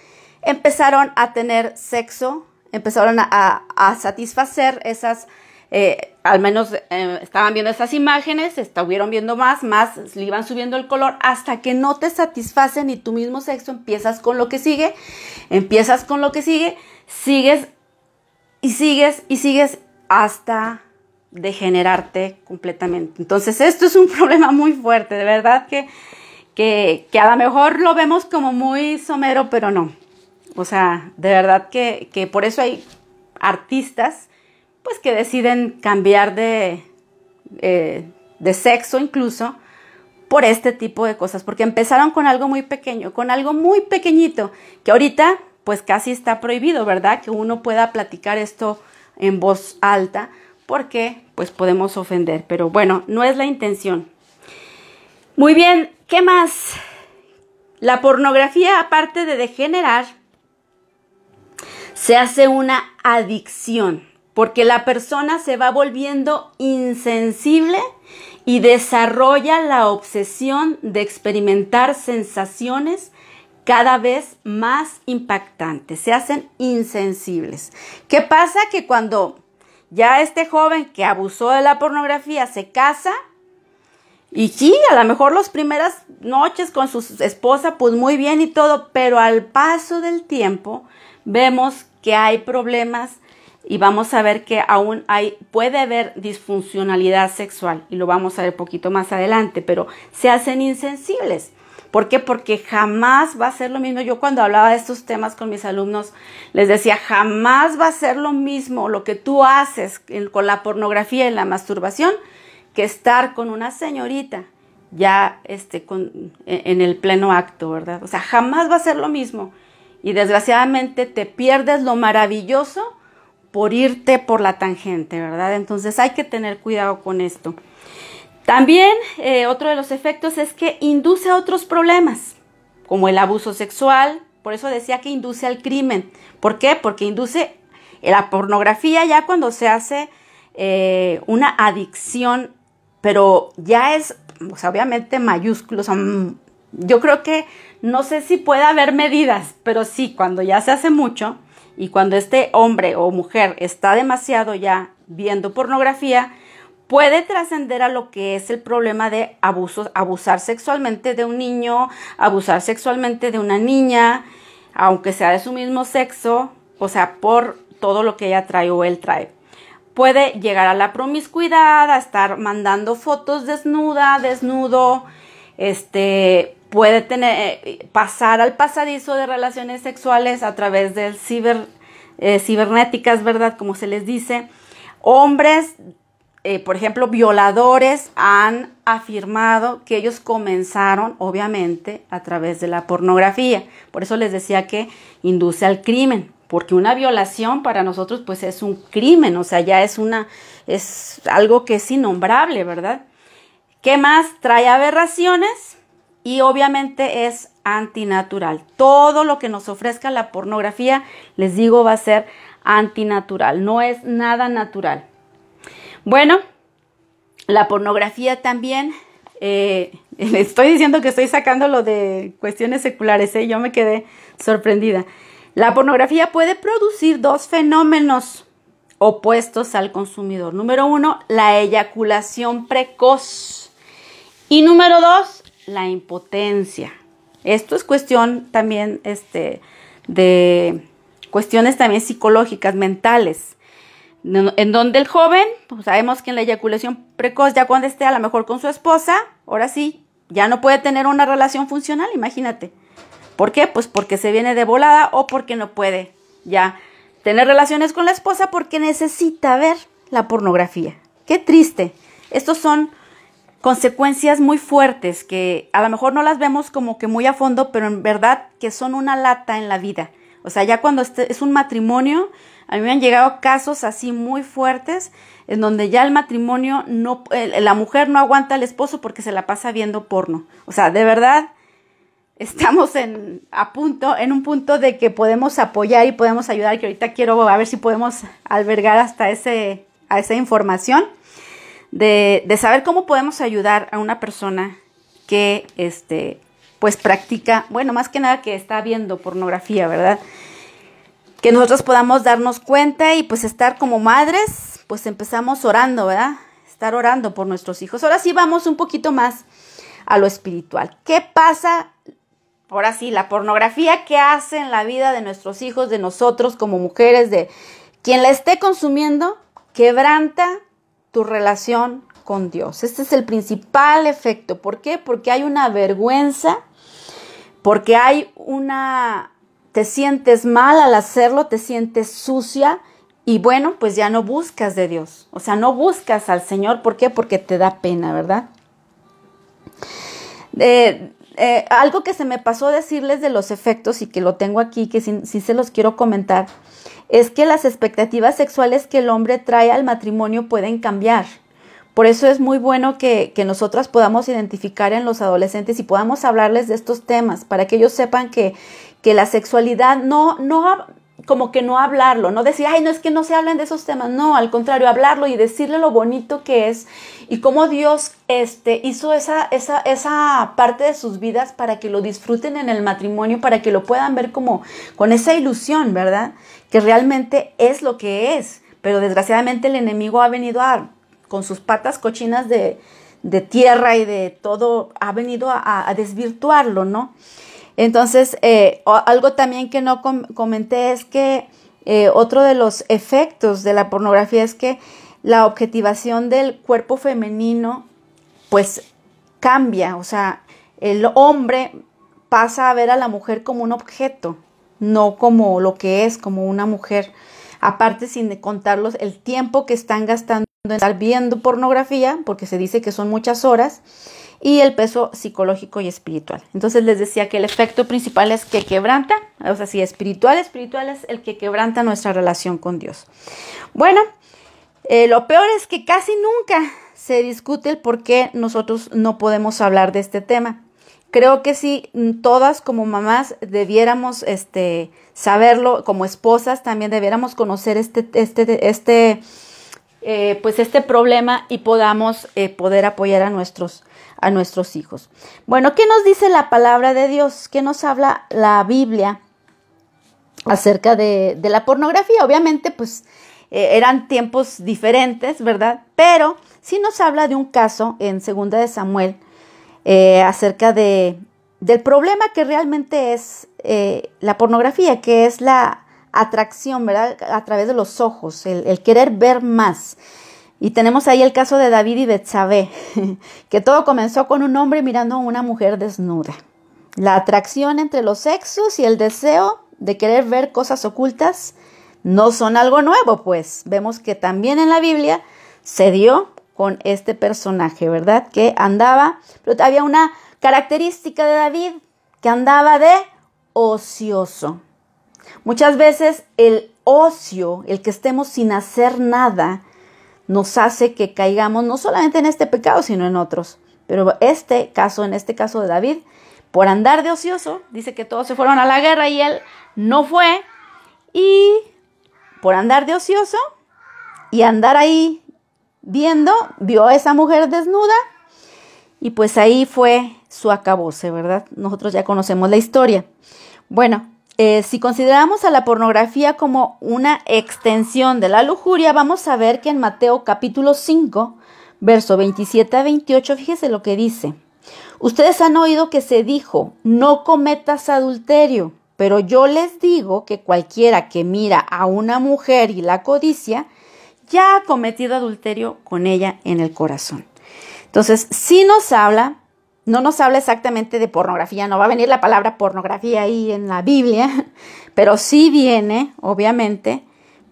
empezaron a tener sexo, empezaron a, satisfacer esas, eh, al menos eh, estaban viendo esas imágenes, estuvieron viendo más, más, le iban subiendo el color, hasta que no te satisface ni tu mismo sexo, empiezas con lo que sigue, empiezas con lo que sigue, sigues y sigues y sigues hasta degenerarte completamente. Entonces, esto es un problema muy fuerte, de verdad que, que, a lo mejor lo vemos como muy somero, pero no. O sea, de verdad que, que por eso hay artistas, pues que deciden cambiar de, eh, de sexo incluso por este tipo de cosas, porque empezaron con algo muy pequeño, con algo muy pequeñito, que ahorita pues casi está prohibido, ¿verdad? Que uno pueda platicar esto en voz alta porque pues podemos ofender, pero bueno, no es la intención. Muy bien, ¿qué más? La pornografía, aparte de degenerar, se hace una adicción, porque la persona se va volviendo insensible y desarrolla la obsesión de experimentar sensaciones cada vez más impactantes, se hacen insensibles. ¿Qué pasa? Que cuando ya este joven que abusó de la pornografía se casa, y sí, a lo mejor las primeras noches con su esposa, pues muy bien y todo, pero al paso del tiempo vemos que hay problemas y vamos a ver que aún hay, puede haber disfuncionalidad sexual y lo vamos a ver poquito más adelante, pero se hacen insensibles. ¿Por qué? Porque jamás va a ser lo mismo. Yo cuando hablaba de estos temas con mis alumnos, les decía, jamás va a ser lo mismo lo que tú haces con la pornografía y la masturbación que estar con una señorita ya este, con, en el pleno acto, ¿verdad? O sea, jamás va a ser lo mismo. Y desgraciadamente te pierdes lo maravilloso por irte por la tangente, ¿verdad? Entonces hay que tener cuidado con esto. También eh, otro de los efectos es que induce a otros problemas, como el abuso sexual, por eso decía que induce al crimen. ¿Por qué? Porque induce la pornografía ya cuando se hace eh, una adicción, pero ya es, obviamente mayúsculo. yo creo que no sé si puede haber medidas, pero sí, cuando ya se hace mucho y cuando este hombre o mujer está demasiado ya viendo pornografía, puede trascender a lo que es el problema de abusos, abusar sexualmente de un niño, abusar sexualmente de una niña, aunque sea de su mismo sexo, o sea, por todo lo que ella trae o él trae. Puede llegar a la promiscuidad, a estar mandando fotos desnuda, desnudo, este, puede tener, eh, pasar al pasadizo de relaciones sexuales a través de ciber, eh, cibernéticas, ¿verdad? Como se les dice. Hombres eh, por ejemplo, violadores han afirmado que ellos comenzaron, obviamente, a través de la pornografía. Por eso les decía que induce al crimen, porque una violación para nosotros, pues, es un crimen, o sea, ya es una, es algo que es innombrable, ¿verdad? ¿Qué más? Trae aberraciones y obviamente es antinatural. Todo lo que nos ofrezca la pornografía, les digo, va a ser antinatural, no es nada natural. Bueno, la pornografía también. Eh, estoy diciendo que estoy sacando lo de cuestiones seculares, ¿eh? yo me quedé sorprendida. La pornografía puede producir dos fenómenos opuestos al consumidor. Número uno, la eyaculación precoz. Y número dos, la impotencia. Esto es cuestión también este, de cuestiones también psicológicas, mentales, en donde el joven, pues sabemos que en la eyaculación precoz, ya cuando esté a lo mejor con su esposa, ahora sí, ya no puede tener una relación funcional, imagínate. ¿Por qué? Pues porque se viene de volada o porque no puede ya tener relaciones con la esposa porque necesita ver la pornografía. Qué triste. Estos son consecuencias muy fuertes que a lo mejor no las vemos como que muy a fondo, pero en verdad que son una lata en la vida. O sea, ya cuando es un matrimonio, a mí me han llegado casos así muy fuertes en donde ya el matrimonio no, la mujer no aguanta al esposo porque se la pasa viendo porno. O sea, de verdad, estamos en, a punto, en un punto de que podemos apoyar y podemos ayudar, que ahorita quiero a ver si podemos albergar hasta ese, a esa información de, de saber cómo podemos ayudar a una persona que, este, pues practica, bueno, más que nada que está viendo pornografía, ¿verdad? Que nosotros podamos darnos cuenta y pues estar como madres, pues empezamos orando, ¿verdad? Estar orando por nuestros hijos. Ahora sí vamos un poquito más a lo espiritual. ¿Qué pasa ahora sí, la pornografía que hace en la vida de nuestros hijos, de nosotros como mujeres, de quien la esté consumiendo, quebranta tu relación con Dios. Este es el principal efecto. ¿Por qué? Porque hay una vergüenza, porque hay una... te sientes mal al hacerlo, te sientes sucia y bueno, pues ya no buscas de Dios. O sea, no buscas al Señor. ¿Por qué? Porque te da pena, ¿verdad? Eh, eh, algo que se me pasó decirles de los efectos y que lo tengo aquí, que sí, se los quiero comentar, es que las expectativas sexuales que el hombre trae al matrimonio pueden cambiar. Por eso es muy bueno que, que nosotras podamos identificar en los adolescentes y podamos hablarles de estos temas para que ellos sepan que, que la sexualidad no, no, como que no hablarlo, no decir, ay, no es que no se hablen de esos temas, no, al contrario, hablarlo y decirle lo bonito que es y cómo Dios este, hizo esa, esa, esa parte de sus vidas para que lo disfruten en el matrimonio, para que lo puedan ver como con esa ilusión, ¿verdad? Que realmente es lo que es, pero desgraciadamente el enemigo ha venido a, con sus patas cochinas de, de tierra y de todo, ha venido a, a desvirtuarlo, ¿no? Entonces, eh, algo también que no comenté es que eh, otro de los efectos de la pornografía es que la objetivación del cuerpo femenino, pues cambia, o sea, el hombre pasa a ver a la mujer como un objeto, no como lo que es, como una mujer. Aparte, sin contarlos el tiempo que están gastando en estar viendo pornografía, porque se dice que son muchas horas, y el peso psicológico y espiritual. Entonces les decía que el efecto principal es que quebranta, o sea, si espiritual, espiritual es el que quebranta nuestra relación con Dios. Bueno, eh, lo peor es que casi nunca se discute el por qué nosotros no podemos hablar de este tema. Creo que si todas como mamás debiéramos este, saberlo, como esposas también debiéramos conocer este, este, este, eh, pues este problema y podamos eh, poder apoyar a nuestros a nuestros hijos. Bueno, ¿qué nos dice la palabra de Dios? ¿Qué nos habla la Biblia acerca de, la pornografía? Obviamente, pues eh, eran tiempos diferentes, ¿verdad? Pero sí nos habla de un caso en Segunda de Samuel eh, acerca de, del problema que realmente es eh, la pornografía, que es la atracción, ¿verdad? A través de los ojos, el, el querer ver más. Y tenemos ahí el caso de David y Betsabé, que todo comenzó con un hombre mirando a una mujer desnuda. La atracción entre los sexos y el deseo de querer ver cosas ocultas no son algo nuevo, pues vemos que también en la Biblia se dio con este personaje, ¿verdad? Que andaba, pero había una característica de David, que andaba de ocioso. Muchas veces el ocio, el que estemos sin hacer nada, nos hace que caigamos no solamente en este pecado, sino en otros. Pero este caso, en este caso de David, por andar de ocioso, dice que todos se fueron a la guerra y él no fue. Y por andar de ocioso y andar ahí viendo, vio a esa mujer desnuda y pues ahí fue su acabose, ¿verdad? Nosotros ya conocemos la historia. Bueno, eh, si consideramos a la pornografía como una extensión de la lujuria, vamos a ver que en Mateo capítulo 5, verso 27 a 28, fíjese lo que dice. Ustedes han oído que se dijo, no cometas adulterio, pero yo les digo que cualquiera que mira a una mujer y la codicia, ya ha cometido adulterio con ella en el corazón. Entonces, si nos habla no nos habla exactamente de pornografía, no va a venir la palabra pornografía ahí en la Biblia, pero sí viene, obviamente,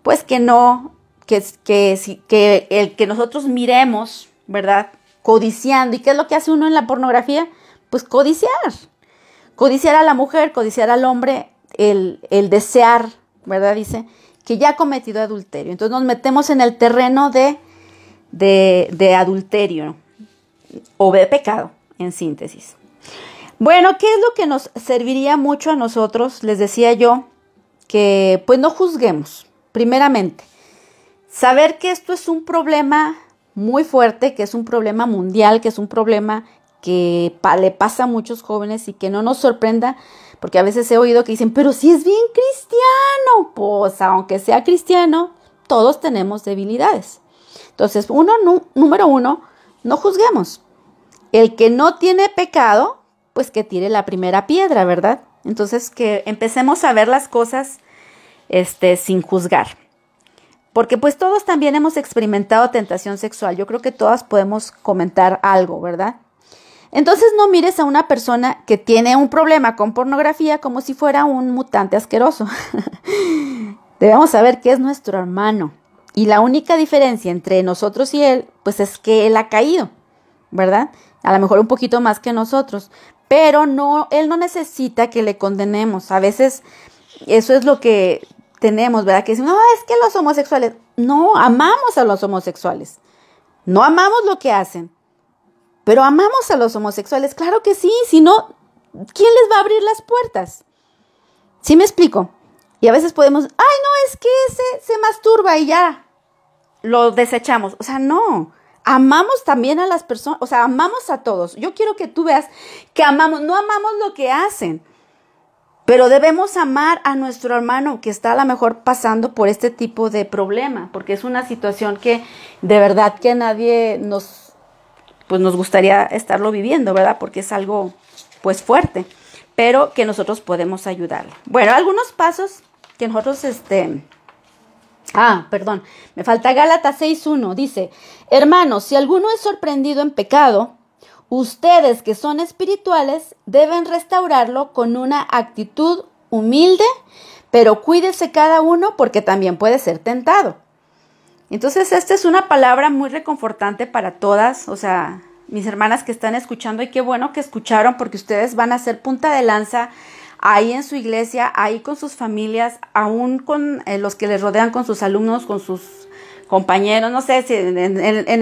pues que no, que, que, que el que nosotros miremos, ¿verdad? Codiciando. ¿Y qué es lo que hace uno en la pornografía? Pues codiciar. Codiciar a la mujer, codiciar al hombre, el, el desear, ¿verdad? Dice que ya ha cometido adulterio. Entonces nos metemos en el terreno de, de, de adulterio o de pecado en síntesis. Bueno, ¿qué es lo que nos serviría mucho a nosotros? Les decía yo que pues no juzguemos, primeramente. Saber que esto es un problema muy fuerte, que es un problema mundial, que es un problema que le pasa a muchos jóvenes y que no nos sorprenda, porque a veces he oído que dicen, pero si es bien cristiano, pues aunque sea cristiano, todos tenemos debilidades. Entonces, uno, número uno, no juzguemos. El que no tiene pecado, pues que tire la primera piedra, ¿verdad? Entonces que empecemos a ver las cosas este, sin juzgar. Porque pues todos también hemos experimentado tentación sexual. Yo creo que todas podemos comentar algo, ¿verdad? Entonces no mires a una persona que tiene un problema con pornografía como si fuera un mutante asqueroso. Debemos saber que es nuestro hermano. Y la única diferencia entre nosotros y él, pues es que él ha caído, ¿verdad? A lo mejor un poquito más que nosotros, pero no, él no necesita que le condenemos. A veces eso es lo que tenemos, ¿verdad? Que decimos, no, es que los homosexuales, no, amamos a los homosexuales, no amamos lo que hacen, pero amamos a los homosexuales, claro que sí, si no, ¿quién les va a abrir las puertas? ¿Sí me explico? Y a veces podemos, ay, no, es que ese se masturba y ya lo desechamos. O sea, no amamos también a las personas, o sea, amamos a todos. Yo quiero que tú veas que amamos, no amamos lo que hacen, pero debemos amar a nuestro hermano que está a lo mejor pasando por este tipo de problema, porque es una situación que de verdad que nadie nos, pues nos gustaría estarlo viviendo, ¿verdad? Porque es algo, pues fuerte, pero que nosotros podemos ayudarle. Bueno, algunos pasos que nosotros, este, Ah, perdón, me falta Gálatas 6.1. Dice, hermanos, si alguno es sorprendido en pecado, ustedes que son espirituales deben restaurarlo con una actitud humilde, pero cuídese cada uno porque también puede ser tentado. Entonces, esta es una palabra muy reconfortante para todas, o sea, mis hermanas que están escuchando y qué bueno que escucharon porque ustedes van a ser punta de lanza ahí en su iglesia, ahí con sus familias, aún con eh, los que les rodean, con sus alumnos, con sus compañeros, no sé si en,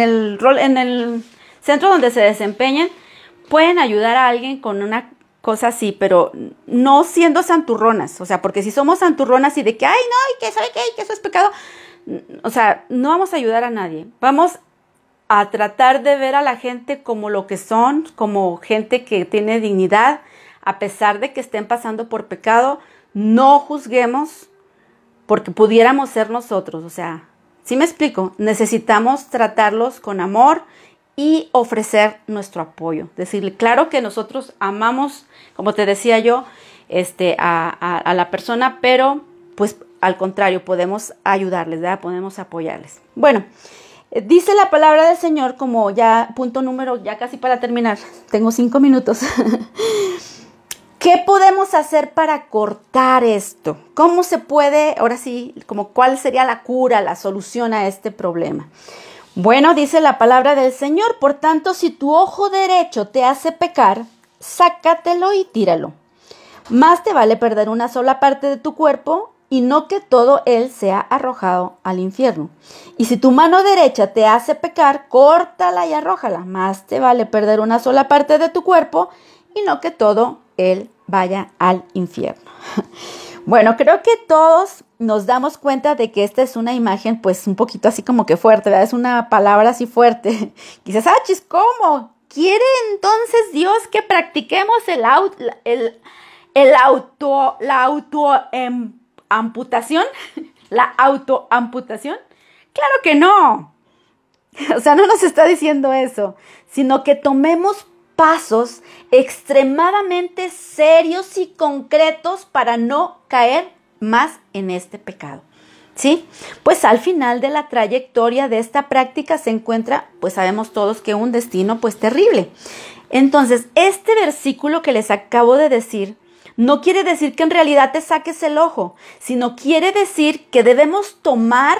el rol, en el centro donde se desempeñen, pueden ayudar a alguien con una cosa así, pero no siendo santurronas, o sea, porque si somos santurronas y de que, ay, no, y que que eso es pecado, o sea, no vamos a ayudar a nadie, vamos a tratar de ver a la gente como lo que son, como gente que tiene dignidad, a pesar de que estén pasando por pecado, no juzguemos porque pudiéramos ser nosotros. O sea, si me explico, necesitamos tratarlos con amor y ofrecer nuestro apoyo. Decirle, claro que nosotros amamos, como te decía yo, este, a, a la persona, pero pues al contrario, podemos ayudarles, ¿verdad? Podemos apoyarles. Bueno, dice la palabra del Señor como ya punto número, ya casi para terminar, tengo cinco minutos. ¿Qué podemos hacer para cortar esto? ¿Cómo se puede, ahora sí, como cuál sería la cura, la solución a este problema? Bueno, dice la palabra del Señor, por tanto, si tu ojo derecho te hace pecar, sácatelo y tíralo. Más te vale perder una sola parte de tu cuerpo y no que todo él sea arrojado al infierno. Y si tu mano derecha te hace pecar, córtala y arrójala. Más te vale perder una sola parte de tu cuerpo y no que todo él vaya al infierno. Bueno, creo que todos nos damos cuenta de que esta es una imagen pues un poquito así como que fuerte, ¿verdad? Es una palabra así fuerte. Quizás, ah, chis, ¿cómo? ¿Quiere entonces Dios que practiquemos el, el, el auto, la autoamputación, la autoamputación. Claro que no. O sea, no nos está diciendo eso, sino que tomemos pasos extremadamente serios y concretos para no caer más en este pecado. ¿Sí? Pues al final de la trayectoria de esta práctica se encuentra, pues sabemos todos que un destino pues terrible. Entonces, este versículo que les acabo de decir no quiere decir que en realidad te saques el ojo, sino quiere decir que debemos tomar,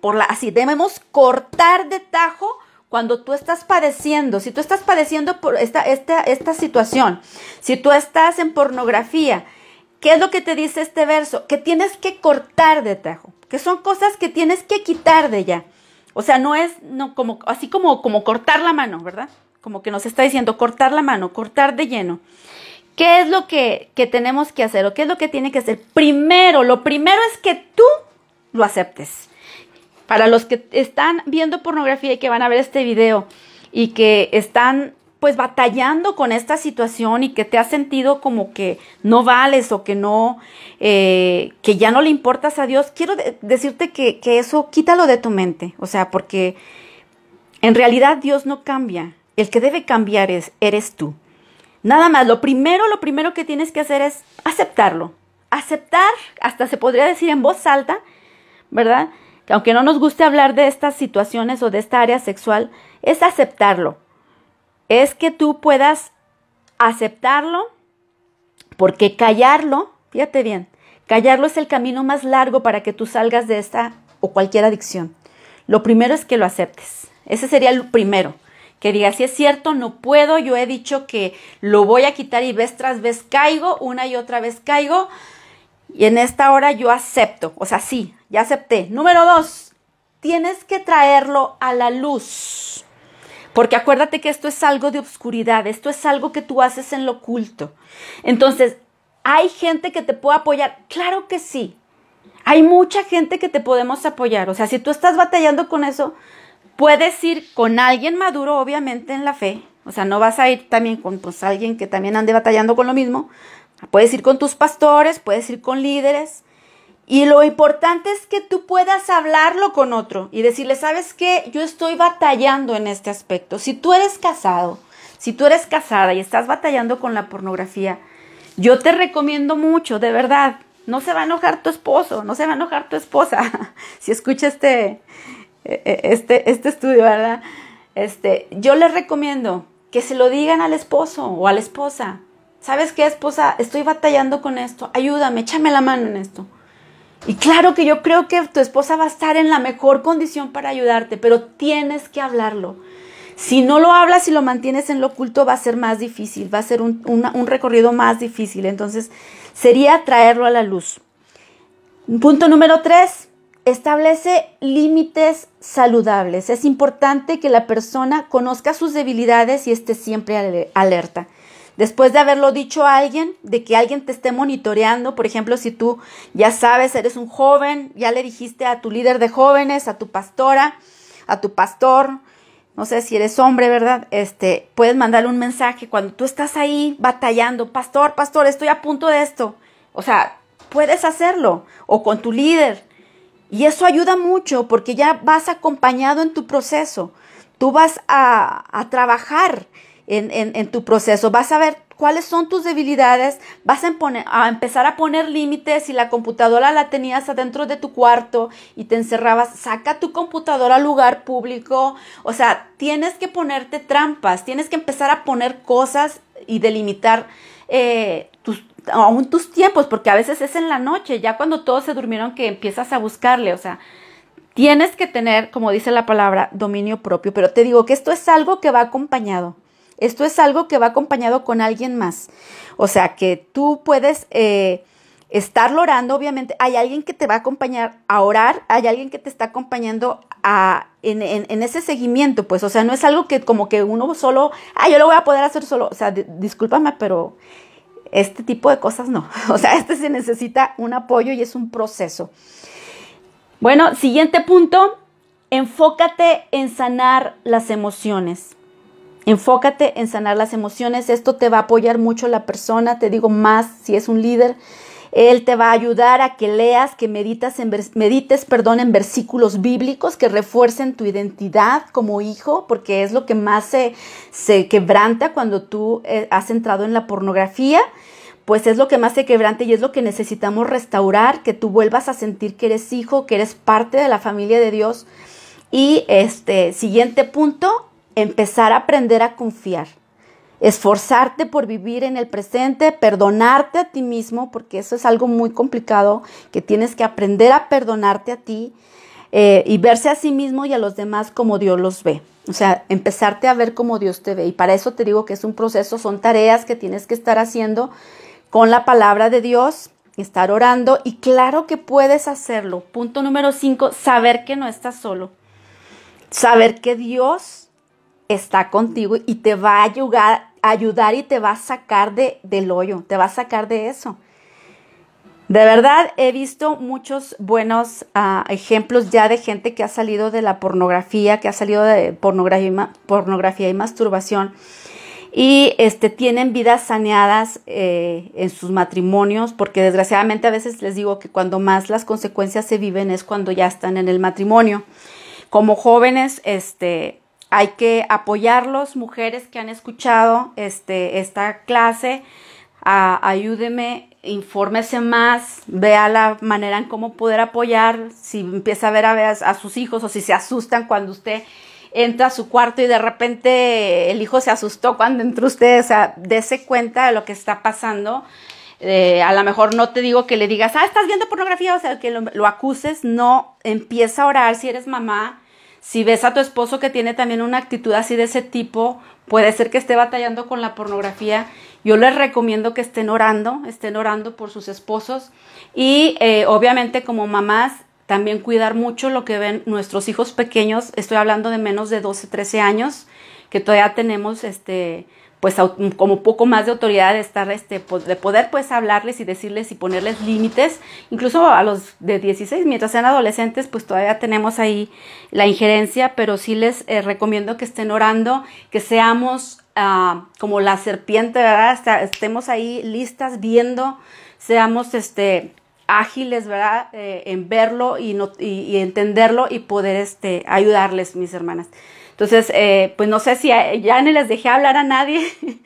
por la, así, debemos cortar de tajo cuando tú estás padeciendo, si tú estás padeciendo por esta, esta, esta situación, si tú estás en pornografía, ¿qué es lo que te dice este verso? Que tienes que cortar de tajo, que son cosas que tienes que quitar de ya. O sea, no es no, como, así como, como cortar la mano, ¿verdad? Como que nos está diciendo cortar la mano, cortar de lleno. ¿Qué es lo que, que tenemos que hacer o qué es lo que tiene que hacer? Primero, lo primero es que tú lo aceptes. Para los que están viendo pornografía y que van a ver este video y que están pues batallando con esta situación y que te has sentido como que no vales o que no, eh, que ya no le importas a Dios, quiero decirte que, que eso quítalo de tu mente, o sea, porque en realidad Dios no cambia, el que debe cambiar es, eres tú. Nada más, lo primero, lo primero que tienes que hacer es aceptarlo. Aceptar, hasta se podría decir en voz alta, ¿verdad? Que aunque no nos guste hablar de estas situaciones o de esta área sexual, es aceptarlo. Es que tú puedas aceptarlo, porque callarlo, fíjate bien, callarlo es el camino más largo para que tú salgas de esta o cualquier adicción. Lo primero es que lo aceptes. Ese sería el primero. Que digas, si es cierto, no puedo, yo he dicho que lo voy a quitar y vez tras vez caigo, una y otra vez caigo, y en esta hora yo acepto, o sea, sí, ya acepté. Número dos, tienes que traerlo a la luz. Porque acuérdate que esto es algo de obscuridad, esto es algo que tú haces en lo oculto. Entonces, ¿hay gente que te puede apoyar? Claro que sí. Hay mucha gente que te podemos apoyar. O sea, si tú estás batallando con eso, puedes ir con alguien maduro, obviamente, en la fe. O sea, no vas a ir también con pues, alguien que también ande batallando con lo mismo. Puedes ir con tus pastores, puedes ir con líderes. Y lo importante es que tú puedas hablarlo con otro y decirle, ¿sabes qué? Yo estoy batallando en este aspecto. Si tú eres casado, si tú eres casada y estás batallando con la pornografía, yo te recomiendo mucho, de verdad. No se va a enojar tu esposo, no se va a enojar tu esposa si escucha este, e, e, este, este estudio, ¿verdad? Este, yo les recomiendo que se lo digan al esposo o a la esposa. ¿Sabes qué, esposa? Estoy batallando con esto. Ayúdame, échame la mano en esto. Y claro que yo creo que tu esposa va a estar en la mejor condición para ayudarte, pero tienes que hablarlo. Si no lo hablas y lo mantienes en lo oculto, va a ser más difícil, va a ser un, un recorrido más difícil. Entonces, sería traerlo a la luz. Punto número tres, establece límites saludables. Es importante que la persona conozca sus debilidades y esté siempre alerta después de haberlo dicho a alguien, de que alguien te esté monitoreando, por ejemplo, si tú ya sabes, eres un joven, ya le dijiste a tu líder de jóvenes, a tu pastora, a tu pastor, no sé si eres hombre, ¿verdad? Este, puedes mandarle un mensaje cuando tú estás ahí batallando, pastor, pastor, estoy a punto de esto. O sea, puedes hacerlo, o con tu líder. Y eso ayuda mucho porque ya vas acompañado en tu proceso. Tú vas a, a trabajar en, tu proceso. Vas a ver cuáles son tus debilidades, vas a, a, empezar a poner límites. Si la computadora la tenías adentro de tu cuarto y te encerrabas, saca tu computadora al lugar público. O sea, tienes que ponerte trampas, tienes que empezar a poner cosas y delimitar eh, tus, aún tus tiempos, porque a veces es en la noche, ya cuando todos se durmieron que empiezas a buscarle. O sea, tienes que tener, como dice la palabra, dominio propio. Pero te digo que esto es algo que va acompañado. Esto es algo que va acompañado con alguien más. O sea, que tú puedes eh, estar orando, obviamente. Hay alguien que te va a acompañar a orar, hay alguien que te está acompañando a, en, en, ese seguimiento, pues. O sea, no es algo que como que uno solo, ah, yo lo voy a poder hacer solo. O sea, discúlpame, pero este tipo de cosas no. O sea, este se necesita un apoyo y es un proceso. Bueno, siguiente punto, enfócate en sanar las emociones. Enfócate en sanar las emociones. Esto te va a apoyar mucho la persona. Te digo más si es un líder. Él te va a ayudar a que leas, que meditas en, medites perdón, en versículos bíblicos que refuercen tu identidad como hijo, porque es lo que más se, se quebranta cuando tú eh, has entrado en la pornografía pues es lo que más se quebrante y es lo que necesitamos restaurar, que tú vuelvas a sentir que eres hijo, que eres parte de la familia de Dios. Y este siguiente punto, empezar a aprender a confiar. Esforzarte por vivir en el presente, perdonarte a ti mismo, porque eso es algo muy complicado, que tienes que aprender a perdonarte a ti eh, y verse a sí mismo y a los demás como Dios los ve. O sea, empezarte a ver como Dios te ve. Y para eso te digo que es un proceso, son tareas que tienes que estar haciendo con la palabra de Dios, estar orando y claro que puedes hacerlo. Punto número cinco, saber que no estás solo. Saber que Dios está contigo y te va a ayudar, ayudar y te va a sacar de, del hoyo, te va a sacar de eso. De verdad, he visto muchos buenos ah, ejemplos ya de gente que ha salido de la pornografía, que ha salido de pornografía, pornografía y masturbación y este, tienen vidas saneadas eh, en sus matrimonios, porque desgraciadamente a veces les digo que cuando más las consecuencias se viven es cuando ya están en el matrimonio. Como jóvenes, este, hay que apoyarlos, mujeres que han escuchado este, esta clase, ayúdeme, infórmese más, vea la manera en cómo poder apoyar, si empieza a ver a, a sus hijos o si se asustan cuando usted entra a su cuarto y de repente el hijo se asustó cuando entró usted, o sea, dése cuenta de lo que está pasando. Eh, a lo mejor no te digo que le digas, ah, estás viendo pornografía, o sea, que lo, acuses, no, empieza a orar si eres mamá, si ves a tu esposo que tiene también una actitud así de ese tipo, puede ser que esté batallando con la pornografía. Yo les recomiendo que estén orando, estén orando por sus esposos y eh, obviamente como mamás también cuidar mucho lo que ven nuestros hijos pequeños, estoy hablando de menos de 12, 13 años, que todavía tenemos este pues como poco más de autoridad de estar este de poder pues hablarles y decirles y ponerles límites, incluso a los de 16, mientras sean adolescentes, pues todavía tenemos ahí la injerencia, pero sí les eh, recomiendo que estén orando, que seamos ah, como la serpiente, ¿verdad? Estemos ahí listas viendo, seamos este ágiles, ¿verdad? Eh, en verlo y, no, y, entenderlo y poder este, ayudarles, mis hermanas. Entonces, eh, pues no sé si ya no les dejé hablar a nadie.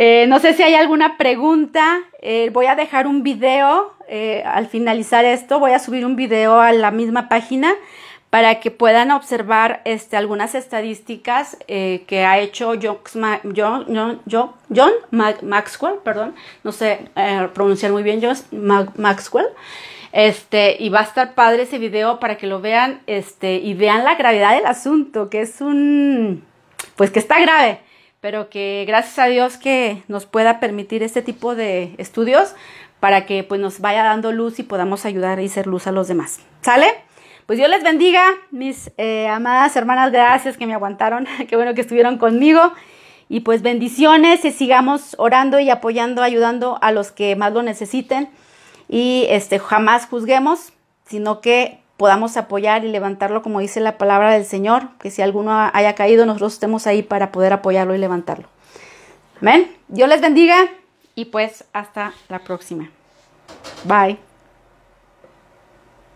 Eh, no sé si hay alguna pregunta. voy a dejar un video al finalizar esto. Voy a subir un video a la misma página para que puedan observar este, algunas estadísticas eh, que ha hecho John, John, John, Maxwell, perdón, no sé eh, pronunciar muy bien John Maxwell. Este, y va a estar padre ese video para que lo vean este, y vean la gravedad del asunto, que es un, pues que está grave, pero que gracias a Dios que nos pueda permitir este tipo de estudios para que pues nos vaya dando luz y podamos ayudar y ser luz a los demás. ¿Sale? Pues Dios les bendiga, mis eh, amadas hermanas, gracias que me aguantaron, qué bueno que estuvieron conmigo. Y pues bendiciones y sigamos orando y apoyando, ayudando a los que más lo necesiten. Y este jamás juzguemos, sino que podamos apoyar y levantarlo como dice la palabra del Señor, que si alguno haya caído, nosotros estemos ahí para poder apoyarlo y levantarlo. Amén. Dios les bendiga y pues hasta la próxima. Bye.